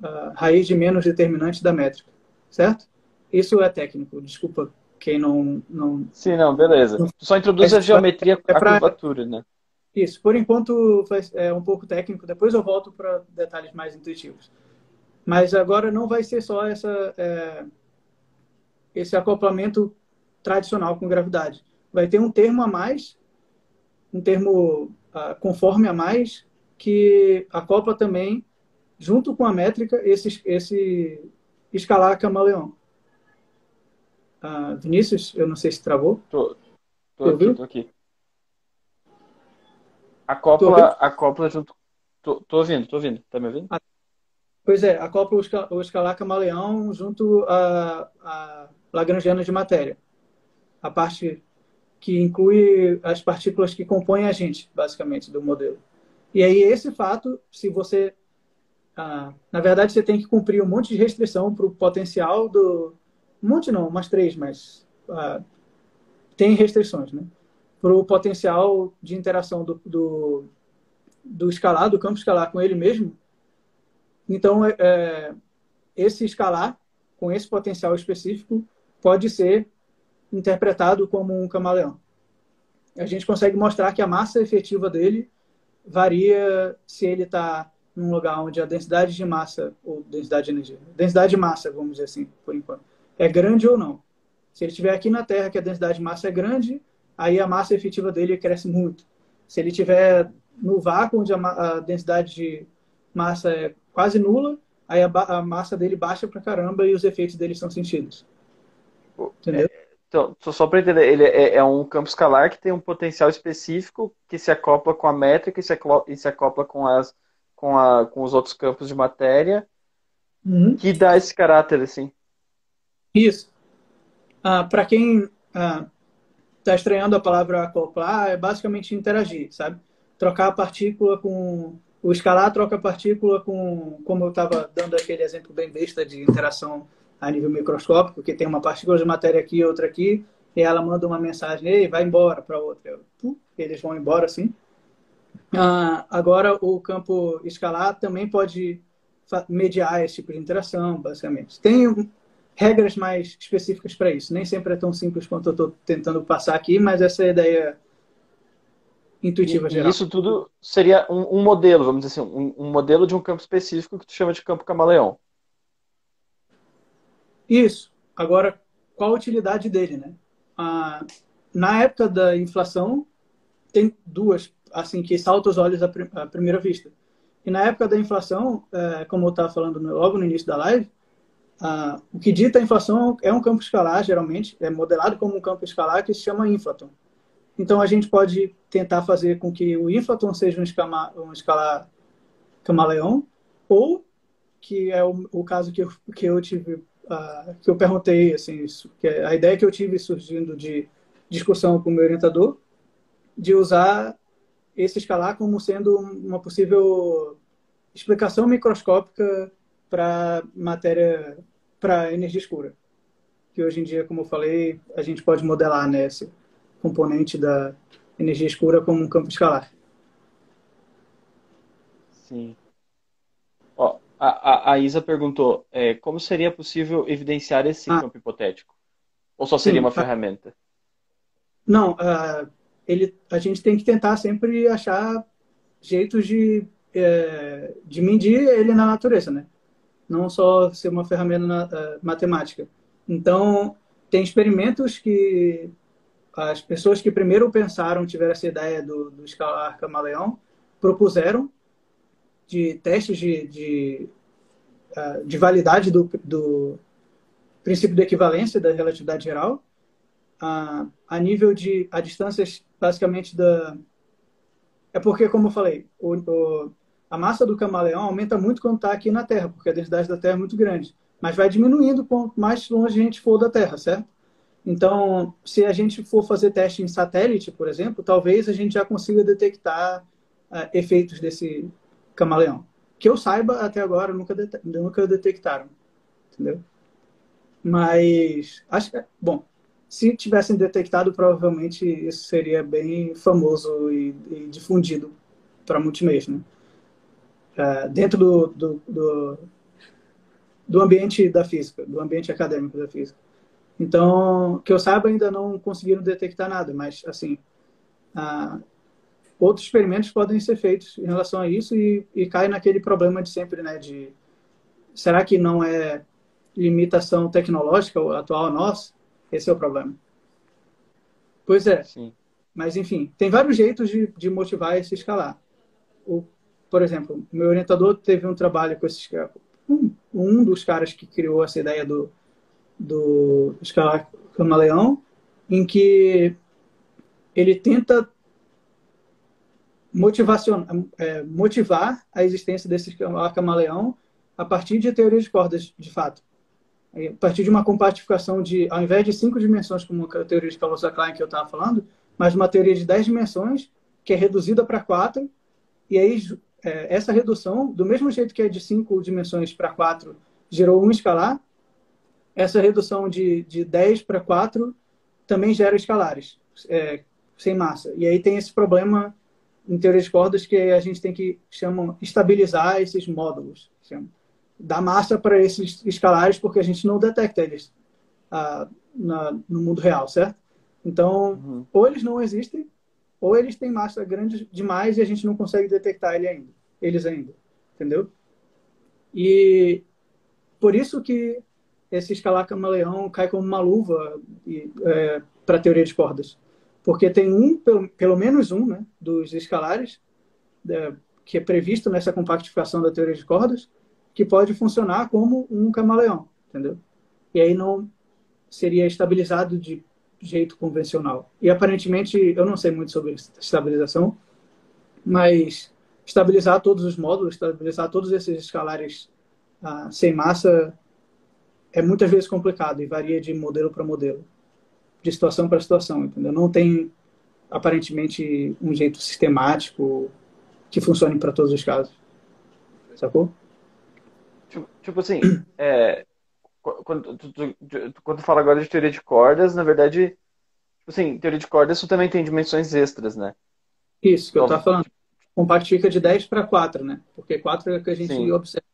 uh, raiz de menos determinante da métrica, certo? Isso é técnico, desculpa quem não... não Sim, não, beleza. Não, Só introduz a geometria, é pra, a curvatura, né? Isso, por enquanto é um pouco técnico, depois eu volto para detalhes mais intuitivos. Mas agora não vai ser só essa, é, esse acoplamento tradicional com gravidade. Vai ter um termo a mais, um termo uh, conforme a mais, que acopla também, junto com a métrica, esse, esse escalar camaleão. Uh, Vinícius, eu não sei se travou. Tô, tô aqui, tô aqui. Acopla, acopla junto. Tô, tô ouvindo, tô ouvindo. Tá me ouvindo? Ah, pois é, acopla o escalar camaleão junto a, a lagrangiana de matéria. A parte que inclui as partículas que compõem a gente, basicamente, do modelo. E aí, esse fato, se você. Ah, na verdade, você tem que cumprir um monte de restrição para o potencial do. Um monte não, umas três, mas. Ah, tem restrições, né? Para o potencial de interação do, do, do, escalar, do campo escalar com ele mesmo. Então, é, é, esse escalar, com esse potencial específico, pode ser interpretado como um camaleão. A gente consegue mostrar que a massa efetiva dele varia se ele está num lugar onde a densidade de massa, ou densidade de energia, densidade de massa, vamos dizer assim, por enquanto, é grande ou não. Se ele estiver aqui na Terra, que a densidade de massa é grande, aí a massa efetiva dele cresce muito. Se ele tiver no vácuo, onde a, densidade de massa é quase nula, aí a, a massa dele baixa pra caramba e os efeitos dele são sentidos. Entendeu? É, então, só para entender, ele é, é, um campo escalar que tem um potencial específico que se acopla com a métrica e se acopla, e se acopla com, as, com, a, com os outros campos de matéria, uhum. que dá esse caráter, assim. Isso. Ah, para quem ah, está estranhando a palavra acoplar é basicamente interagir, sabe? Trocar a partícula com. O escalar troca a partícula com. Como eu estava dando aquele exemplo bem besta de interação a nível microscópico, que tem uma partícula de matéria aqui e outra aqui, e ela manda uma mensagem, ei, vai embora para outra. Eles vão embora assim. Ah, agora, o campo escalar também pode mediar esse tipo de interação, basicamente. Tem regras mais específicas para isso. Nem sempre é tão simples quanto eu estou tentando passar aqui, mas essa é a ideia intuitiva e, geral. isso tudo seria um, um, modelo, vamos dizer assim, um, um, modelo de um campo específico que tu chama de campo camaleão. Isso. Agora, qual a utilidade dele, né? Ah, na época da inflação, tem duas, assim, que saltam os olhos à, à primeira vista. E na época da inflação, é, como eu estava falando logo no início da live, ah, o que dita a inflação é um campo escalar, geralmente, é modelado como um campo escalar que se chama inflaton. Então, a gente pode tentar fazer com que o inflaton seja um, escama, um escalar camaleão, ou, que é o, o caso que eu, que eu tive, uh, que eu perguntei, assim, isso, que é a ideia que eu tive surgindo de discussão com o meu orientador, de usar esse escalar como sendo uma possível explicação microscópica para matéria para energia escura. Que hoje em dia, como eu falei, a gente pode modelar né, esse componente da energia escura como um campo escalar. Sim. Ó, a, a, Isa perguntou é, como seria possível evidenciar esse ah. campo hipotético? Ou só seria Sim, uma ferramenta? Não, uh, ele, a gente tem que tentar sempre achar jeitos de, é, de medir ele na natureza, né? Não só ser uma ferramenta uh, matemática. Então, tem experimentos que as pessoas que primeiro pensaram, tiveram essa ideia do, do escalar camaleão, propuseram de testes de, de, uh, de validade do, do, princípio de equivalência da relatividade geral, uh, a nível de a distâncias basicamente da é porque como eu falei o, o a massa do camaleão aumenta muito quando está aqui na Terra, porque a densidade da Terra é muito grande. Mas vai diminuindo quanto mais longe a gente for da Terra, certo? Então, se a gente for fazer teste em satélite, por exemplo, talvez a gente já consiga detectar uh, efeitos desse camaleão. que eu saiba, até agora, nunca, det nunca detectaram. Entendeu? Mas, acho que, bom, se tivessem detectado, provavelmente isso seria bem famoso e, e difundido para muitos meios, né? É, dentro do, do, do, do, ambiente da física, do ambiente acadêmico da física. Então, que eu saiba, ainda não conseguiram detectar nada, mas, assim, outros experimentos podem ser feitos em relação a isso e, e cai naquele problema de sempre, né? De será que não é limitação tecnológica atual nossa? Esse é o problema. Pois é. Sim. Mas, enfim, tem vários jeitos de, de motivar esse escalar. O, por exemplo, meu orientador teve um trabalho com esses um, um dos caras que criou essa ideia do, do escalar camaleão, em que ele tenta é, motivar a existência desse camaleão a partir de teorias de cordas, de fato. A partir de uma compactificação de, ao invés de cinco dimensões, como a teoria de Kaluza-Klein que eu estava falando, mas uma teoria de dez dimensões, que é reduzida para quatro, e aí é, essa redução, do mesmo jeito que é de cinco dimensões para quatro, gerou um escalar, essa redução de, de 10 para 4 também gera escalares, é, sem massa. E aí tem esse problema em teoria de cordas que a gente tem que chamam estabilizar esses módulos, chama, dar massa para esses escalares porque a gente não detecta eles ah, na, no mundo real, certo? Então, uhum. ou eles não existem, ou eles têm massa grande demais e a gente não consegue detectar ele ainda, eles ainda, entendeu? E por isso que esse escalar camaleão cai como uma luva é, para a teoria de cordas porque tem um, pelo, pelo menos um, né, dos escalares é, que é previsto nessa compactificação da teoria de cordas, que pode funcionar como um camaleão, entendeu? E aí não seria estabilizado de jeito convencional. E aparentemente, eu não sei muito sobre estabilização, mas estabilizar todos os módulos, estabilizar todos esses escalares ah, sem massa é muitas vezes complicado e varia de modelo para modelo de situação para situação, entendeu? Não tem aparentemente um jeito sistemático que funcione para todos os casos. Sacou? Tipo, tipo assim, é, quando, tu, tu, tu, quando tu fala agora de teoria de cordas, na verdade, tipo assim, teoria de cordas tu também tem dimensões extras, né? Isso, que então, eu estava falando. Compactifica de 10 para 4, né? Porque 4 é o que a gente sim. observa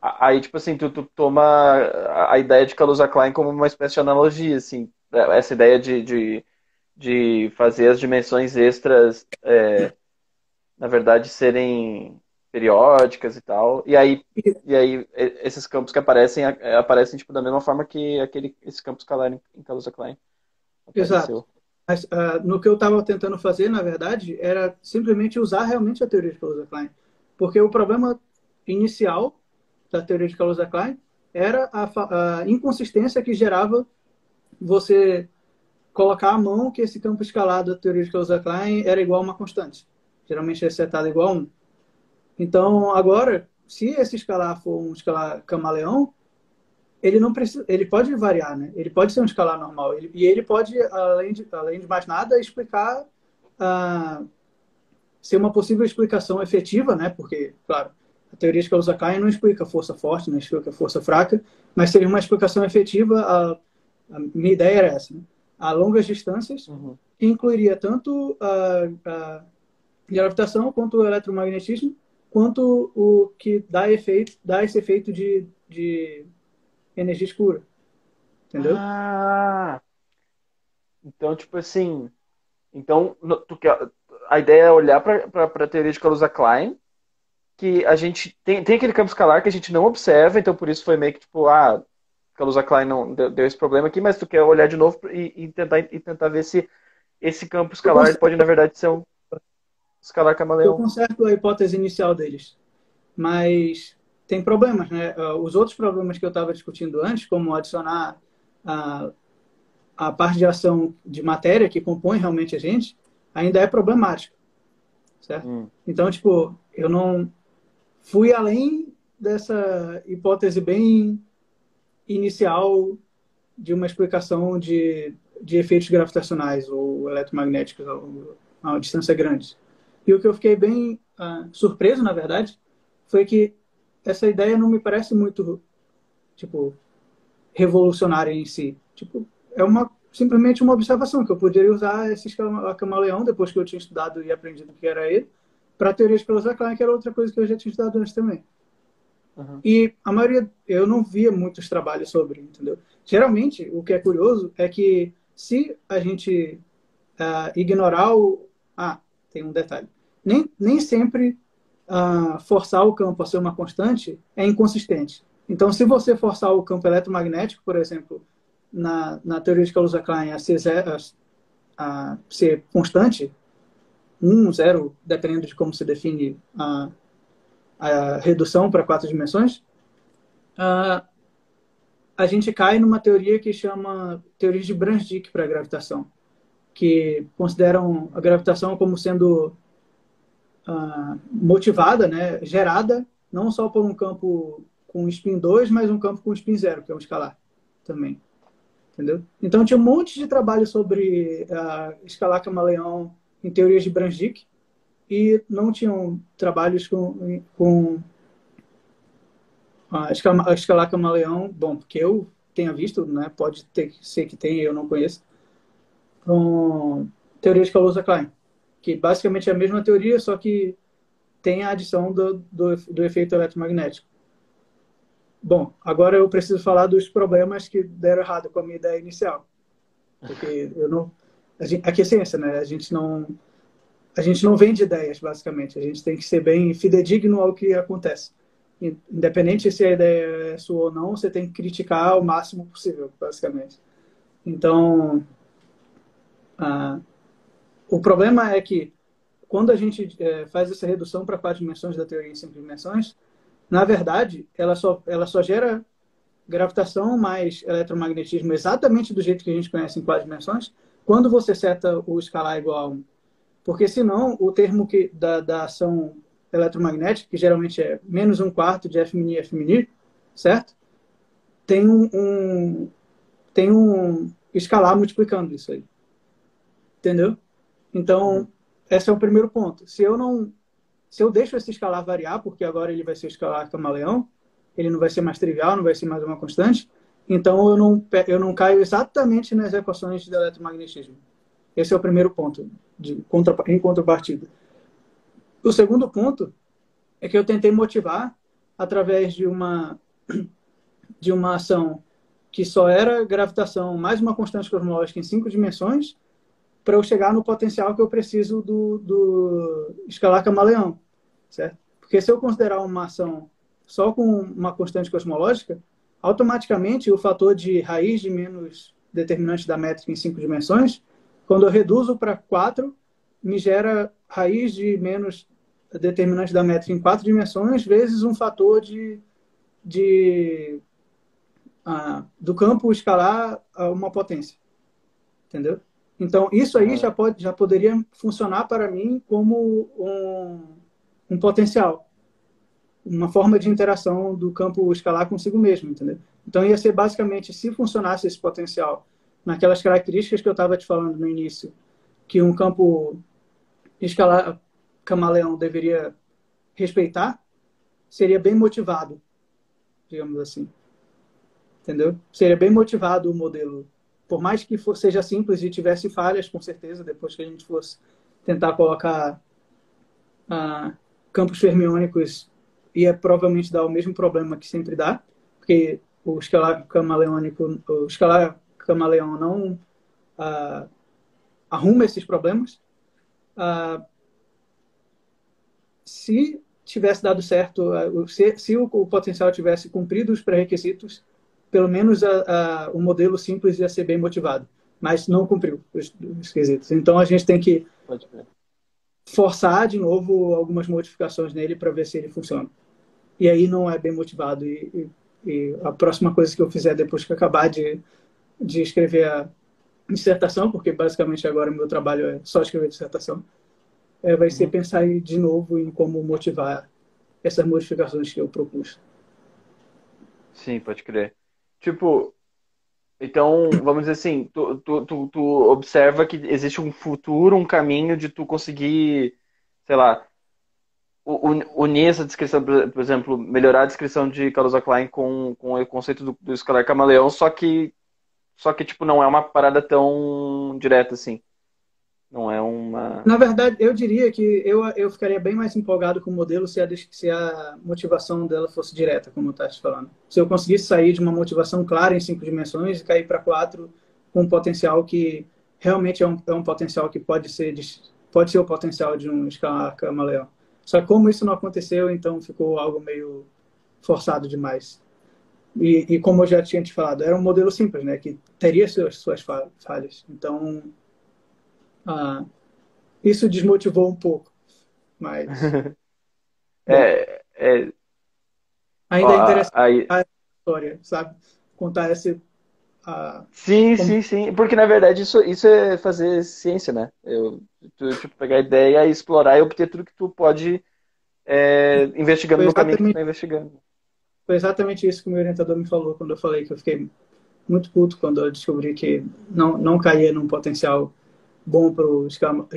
Aí, tipo assim, tu, tu toma a ideia de Kaluza Klein como uma espécie de analogia, assim, é, essa ideia de, de, de fazer as dimensões extras, é, na verdade, serem periódicas e tal. E aí, e aí esses campos que aparecem, aparecem tipo, da mesma forma que aquele, esse campo escalar em Kaluza Klein. Exato. Mas, uh, no que eu estava tentando fazer, na verdade, era simplesmente usar realmente a teoria de Kaluza Klein. Porque o problema inicial da teoria de Kaluza-Klein era a, a, inconsistência que gerava você colocar a mão que esse campo escalado da teoria de Kaluza-Klein era igual a uma constante. Geralmente é setado igual a 1. Então, agora, se esse escalar for um escalar camaleão, ele não precisa, ele pode variar, né? Ele pode ser um escalar normal ele, e ele pode, além de, além de mais nada, explicar uh, ser uma possível explicação efetiva, né? Porque, claro, a teoria de causa Klein não explica força forte, não explica força fraca, mas seria uma explicação efetiva. A, a minha ideia era essa, né? a longas distâncias, uhum. que incluiria tanto a, a gravitação quanto o eletromagnetismo, quanto o que dá, efeito, dá esse efeito de, de energia escura. Entendeu? Ah, então, tipo assim, então tu quer, a ideia é olhar para a teoria de Kaluza-Klein que a gente tem, tem aquele campo escalar que a gente não observa, então por isso foi meio que tipo, ah, Calusa Klein não deu, deu, esse problema aqui, mas tu quer olhar de novo e, e tentar, e tentar ver se esse campo escalar pode, na verdade, ser um escalar camaleão. Eu conserto a hipótese inicial deles, mas tem problemas, né? Ah, os outros problemas que eu estava discutindo antes, como adicionar a, a parte de ação de matéria que compõe realmente a gente, ainda é problemático, certo? Hum. Então, tipo, eu não fui além dessa hipótese bem inicial de uma explicação de, de efeitos gravitacionais ou eletromagnéticos a uma distância grande. E o que eu fiquei bem uh, surpreso, na verdade, foi que essa ideia não me parece muito, tipo, revolucionária em si. Tipo, é uma simplesmente uma observação que eu poderia usar esse camaleão depois que eu tinha estudado e aprendido que era ele para a teoria de Pelosi-Klein, que era outra coisa que eu já tinha estudado antes também. Uhum. E a maioria, eu não via muitos trabalhos sobre, entendeu? Geralmente, o que é curioso é que se a gente uh, ignorar o. Ah, tem um detalhe. Nem, nem sempre uh, forçar o campo a ser uma constante é inconsistente. Então, se você forçar o campo eletromagnético, por exemplo, na, na teoria de Kaluza-Klein a ser, zero, a, a ser constante, 1, 0, dependendo de como se define a, a redução para quatro dimensões, uh, a gente cai numa teoria que chama teoria de Brans-Dicke para a gravitação, que consideram a gravitação como sendo uh, motivada, né, gerada, não só por um campo com spin 2, mas um campo com spin 0, que é um escalar também. Entendeu? Então tinha um monte de trabalho sobre uh, escalar camaleão em teorias de Brans-Dicke, e não tinham trabalhos com, com a escalar, camaleão, bom, porque eu tenha visto, né, pode ter, ser que tenha, eu não conheço, com teoria de Kaluza-Klein, que basicamente é a mesma teoria, só que tem a adição do, do, do efeito eletromagnético. Bom, agora eu preciso falar dos problemas que deram errado com a minha ideia inicial. Porque eu não. Gente, aqui é ciência, né? A gente não a gente não vende ideias, basicamente. A gente tem que ser bem fidedigno ao que acontece. Independente se a ideia é sua ou não, você tem que criticar o máximo possível, basicamente. Então, ah, o problema é que quando a gente é, faz essa redução para quatro dimensões da teoria em cinco dimensões, na verdade, ela só, ela só gera gravitação mais eletromagnetismo exatamente do jeito que a gente conhece em quatro dimensões, quando você seta o escalar igual a 1. Porque senão o termo que, da, da ação eletromagnética, que geralmente é menos um quarto de F mini F mini, certo? Tem um, um, tem um escalar multiplicando isso aí. Entendeu? Então, esse é o primeiro ponto. Se eu não se eu deixo esse escalar variar, porque agora ele vai ser escalar camaleão, ele não vai ser mais trivial, não vai ser mais uma constante, então eu não, eu não caio exatamente nas equações do eletromagnetismo. Esse é o primeiro ponto, de contra, em contrapartida. O segundo ponto é que eu tentei motivar através de uma, de uma ação que só era gravitação mais uma constante cosmológica em cinco dimensões para eu chegar no potencial que eu preciso do, do escalar camaleão, certo? Porque se eu considerar uma ação só com uma constante cosmológica, automaticamente o fator de raiz de menos determinante da métrica em cinco dimensões quando eu reduzo para 4, me gera raiz de menos determinante da métrica em quatro dimensões, vezes um fator de, de ah, do campo escalar uma potência. Entendeu? Então, isso aí já, pode, já poderia funcionar para mim como um, um potencial. Uma forma de interação do campo escalar consigo mesmo, entendeu? Então, ia ser basicamente, se funcionasse esse potencial naquelas características que eu estava te falando no início, que um campo escalar camaleão deveria respeitar, seria bem motivado, digamos assim. Entendeu? Seria bem motivado o modelo. Por mais que for, seja simples e tivesse falhas, com certeza, depois que a gente fosse tentar colocar ah, campos fermiônicos, ia provavelmente dar o mesmo problema que sempre dá, porque o escalar camaleônico, o escalar camaleão não uh, arruma esses problemas. Uh, se tivesse dado certo, se, se o, o, potencial tivesse cumprido os pré-requisitos, pelo menos a, o modelo simples ia ser bem motivado, mas não cumpriu os, os requisitos. Então a gente tem que forçar de novo algumas modificações nele para ver se ele funciona. E aí não é bem motivado. E, e, e, a próxima coisa que eu fizer depois que acabar de de escrever a dissertação, porque basicamente agora meu trabalho é só escrever dissertação, é, vai ser uhum. pensar de novo em como motivar essas modificações que eu propus. Sim, pode crer. Tipo, então, vamos dizer assim, tu, tu, tu, tu, observa que existe um futuro, um caminho de tu conseguir, sei lá, unir essa descrição, por exemplo, melhorar a descrição de Kaluza-Klein com, com o conceito do, do escalar camaleão, só que, só que, tipo, não é uma parada tão direta assim. Não é uma. Na verdade, eu diria que eu, eu ficaria bem mais empolgado com o modelo se a, se a motivação dela fosse direta, como eu estava te falando. Se eu conseguisse sair de uma motivação clara em cinco dimensões e cair para quatro com um potencial que realmente é um, é um potencial que pode ser, pode ser o potencial de um escalar camaleão. Só que como isso não aconteceu, então ficou algo meio forçado demais. E, e, como eu já tinha te falado, era um modelo simples, né? Que teria suas, suas falhas. Então, ah, isso desmotivou um pouco, mas é, é, ainda é interessante aí... a história, sabe? Contar esse ah, sim, como... sim, sim. Porque na verdade isso, isso é fazer ciência, né? Eu, tu, tipo, pegar a ideia e explorar e obter tudo que tu pode é, investigando no caminho que tu tá investigando. Foi exatamente isso que o meu orientador me falou quando eu falei que eu fiquei muito puto quando eu descobri que não, não caía num potencial bom para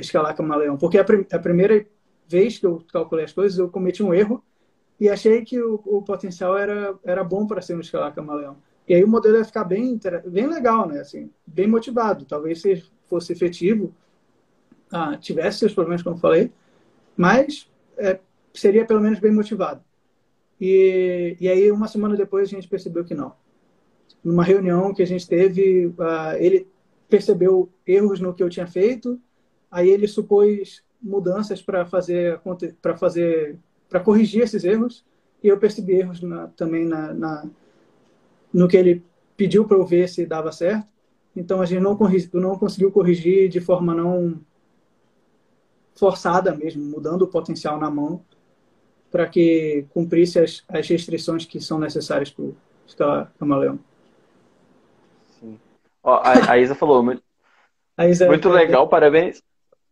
escalar camaleão. Porque a, prim a, primeira vez que eu calculei as coisas, eu cometi um erro e achei que o, o potencial era, era bom para ser um escalar camaleão. E aí o modelo ia ficar bem, bem legal, né? Assim, bem motivado. Talvez se fosse efetivo, ah, tivesse seus problemas, como falei, mas é, seria pelo menos bem motivado. E, e aí, uma semana depois, a gente percebeu que não. Numa reunião que a gente teve, uh, ele percebeu erros no que eu tinha feito, aí ele supôs mudanças para fazer para fazer para corrigir esses erros e eu percebi erros na, também na, na, no que ele pediu para eu ver se dava certo. Então a gente não, não conseguiu corrigir de forma não forçada mesmo, mudando o potencial na mão para que cumprisse as, as restrições que são necessárias para o camaleão. Ó, a, a, Isa falou, muito, a Isa muito é legal, parabéns.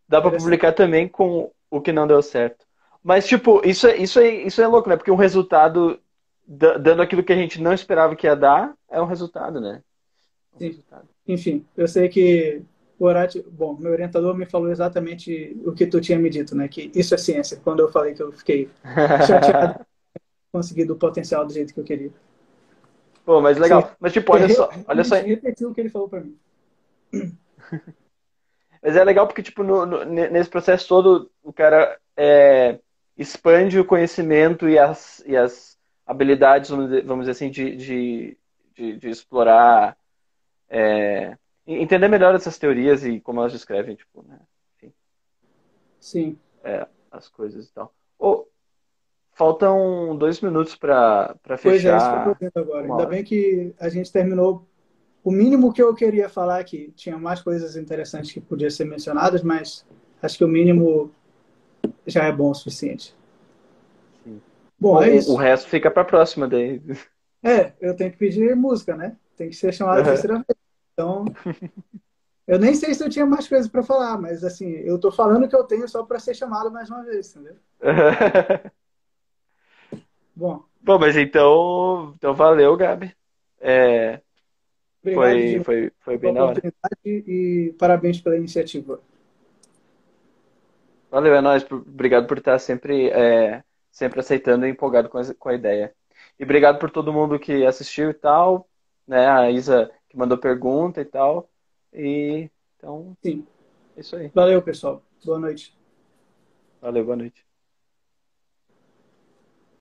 Dá para publicar também com o que não deu certo. Mas, tipo, isso é, isso é, isso é louco, né? Porque um resultado, dando aquilo que a gente não esperava que ia dar, é um resultado, né? Um Sim. Resultado. Enfim, eu sei que o Horácio, bom, meu orientador me falou exatamente o que tu tinha me dito, né? Que isso é ciência. Quando eu falei que eu fiquei chateado, conseguido o potencial do jeito que eu queria. Pô, mas legal. Sim. Mas tipo, olha só, olha só. Repetiu o que ele falou para mim. Mas é legal porque, tipo, no, no, nesse processo todo, o cara é, expande o conhecimento e as, e as habilidades, vamos dizer, vamos dizer assim, de, de, de, de explorar, é, entender melhor essas teorias e como elas descrevem, tipo, né? Enfim. Sim. É, as coisas e tal. Faltam dois minutos para fechar. Pois é, isso que eu tô vendo agora. Ainda bem que a gente terminou o mínimo que eu queria falar aqui. Tinha mais coisas interessantes que podiam ser mencionadas, mas acho que o mínimo já é bom o suficiente. Sim. Bom, o, é isso. O resto fica para a próxima daí. É, eu tenho que pedir música, né? Tem que ser chamado a terceira vez. Então, eu nem sei se eu tinha mais coisas para falar, mas assim, eu tô falando que eu tenho só para ser chamado mais uma vez, entendeu? Bom. Bom, mas então, então valeu, Gabi. É, foi, foi, foi bem na hora. E parabéns pela iniciativa. Valeu, é nóis. Obrigado por estar sempre, é, sempre aceitando e empolgado com a, com a ideia. E obrigado por todo mundo que assistiu e tal, né? A Isa que mandou pergunta e tal. E então, sim. É isso aí. Valeu, pessoal. Boa noite. Valeu, boa noite.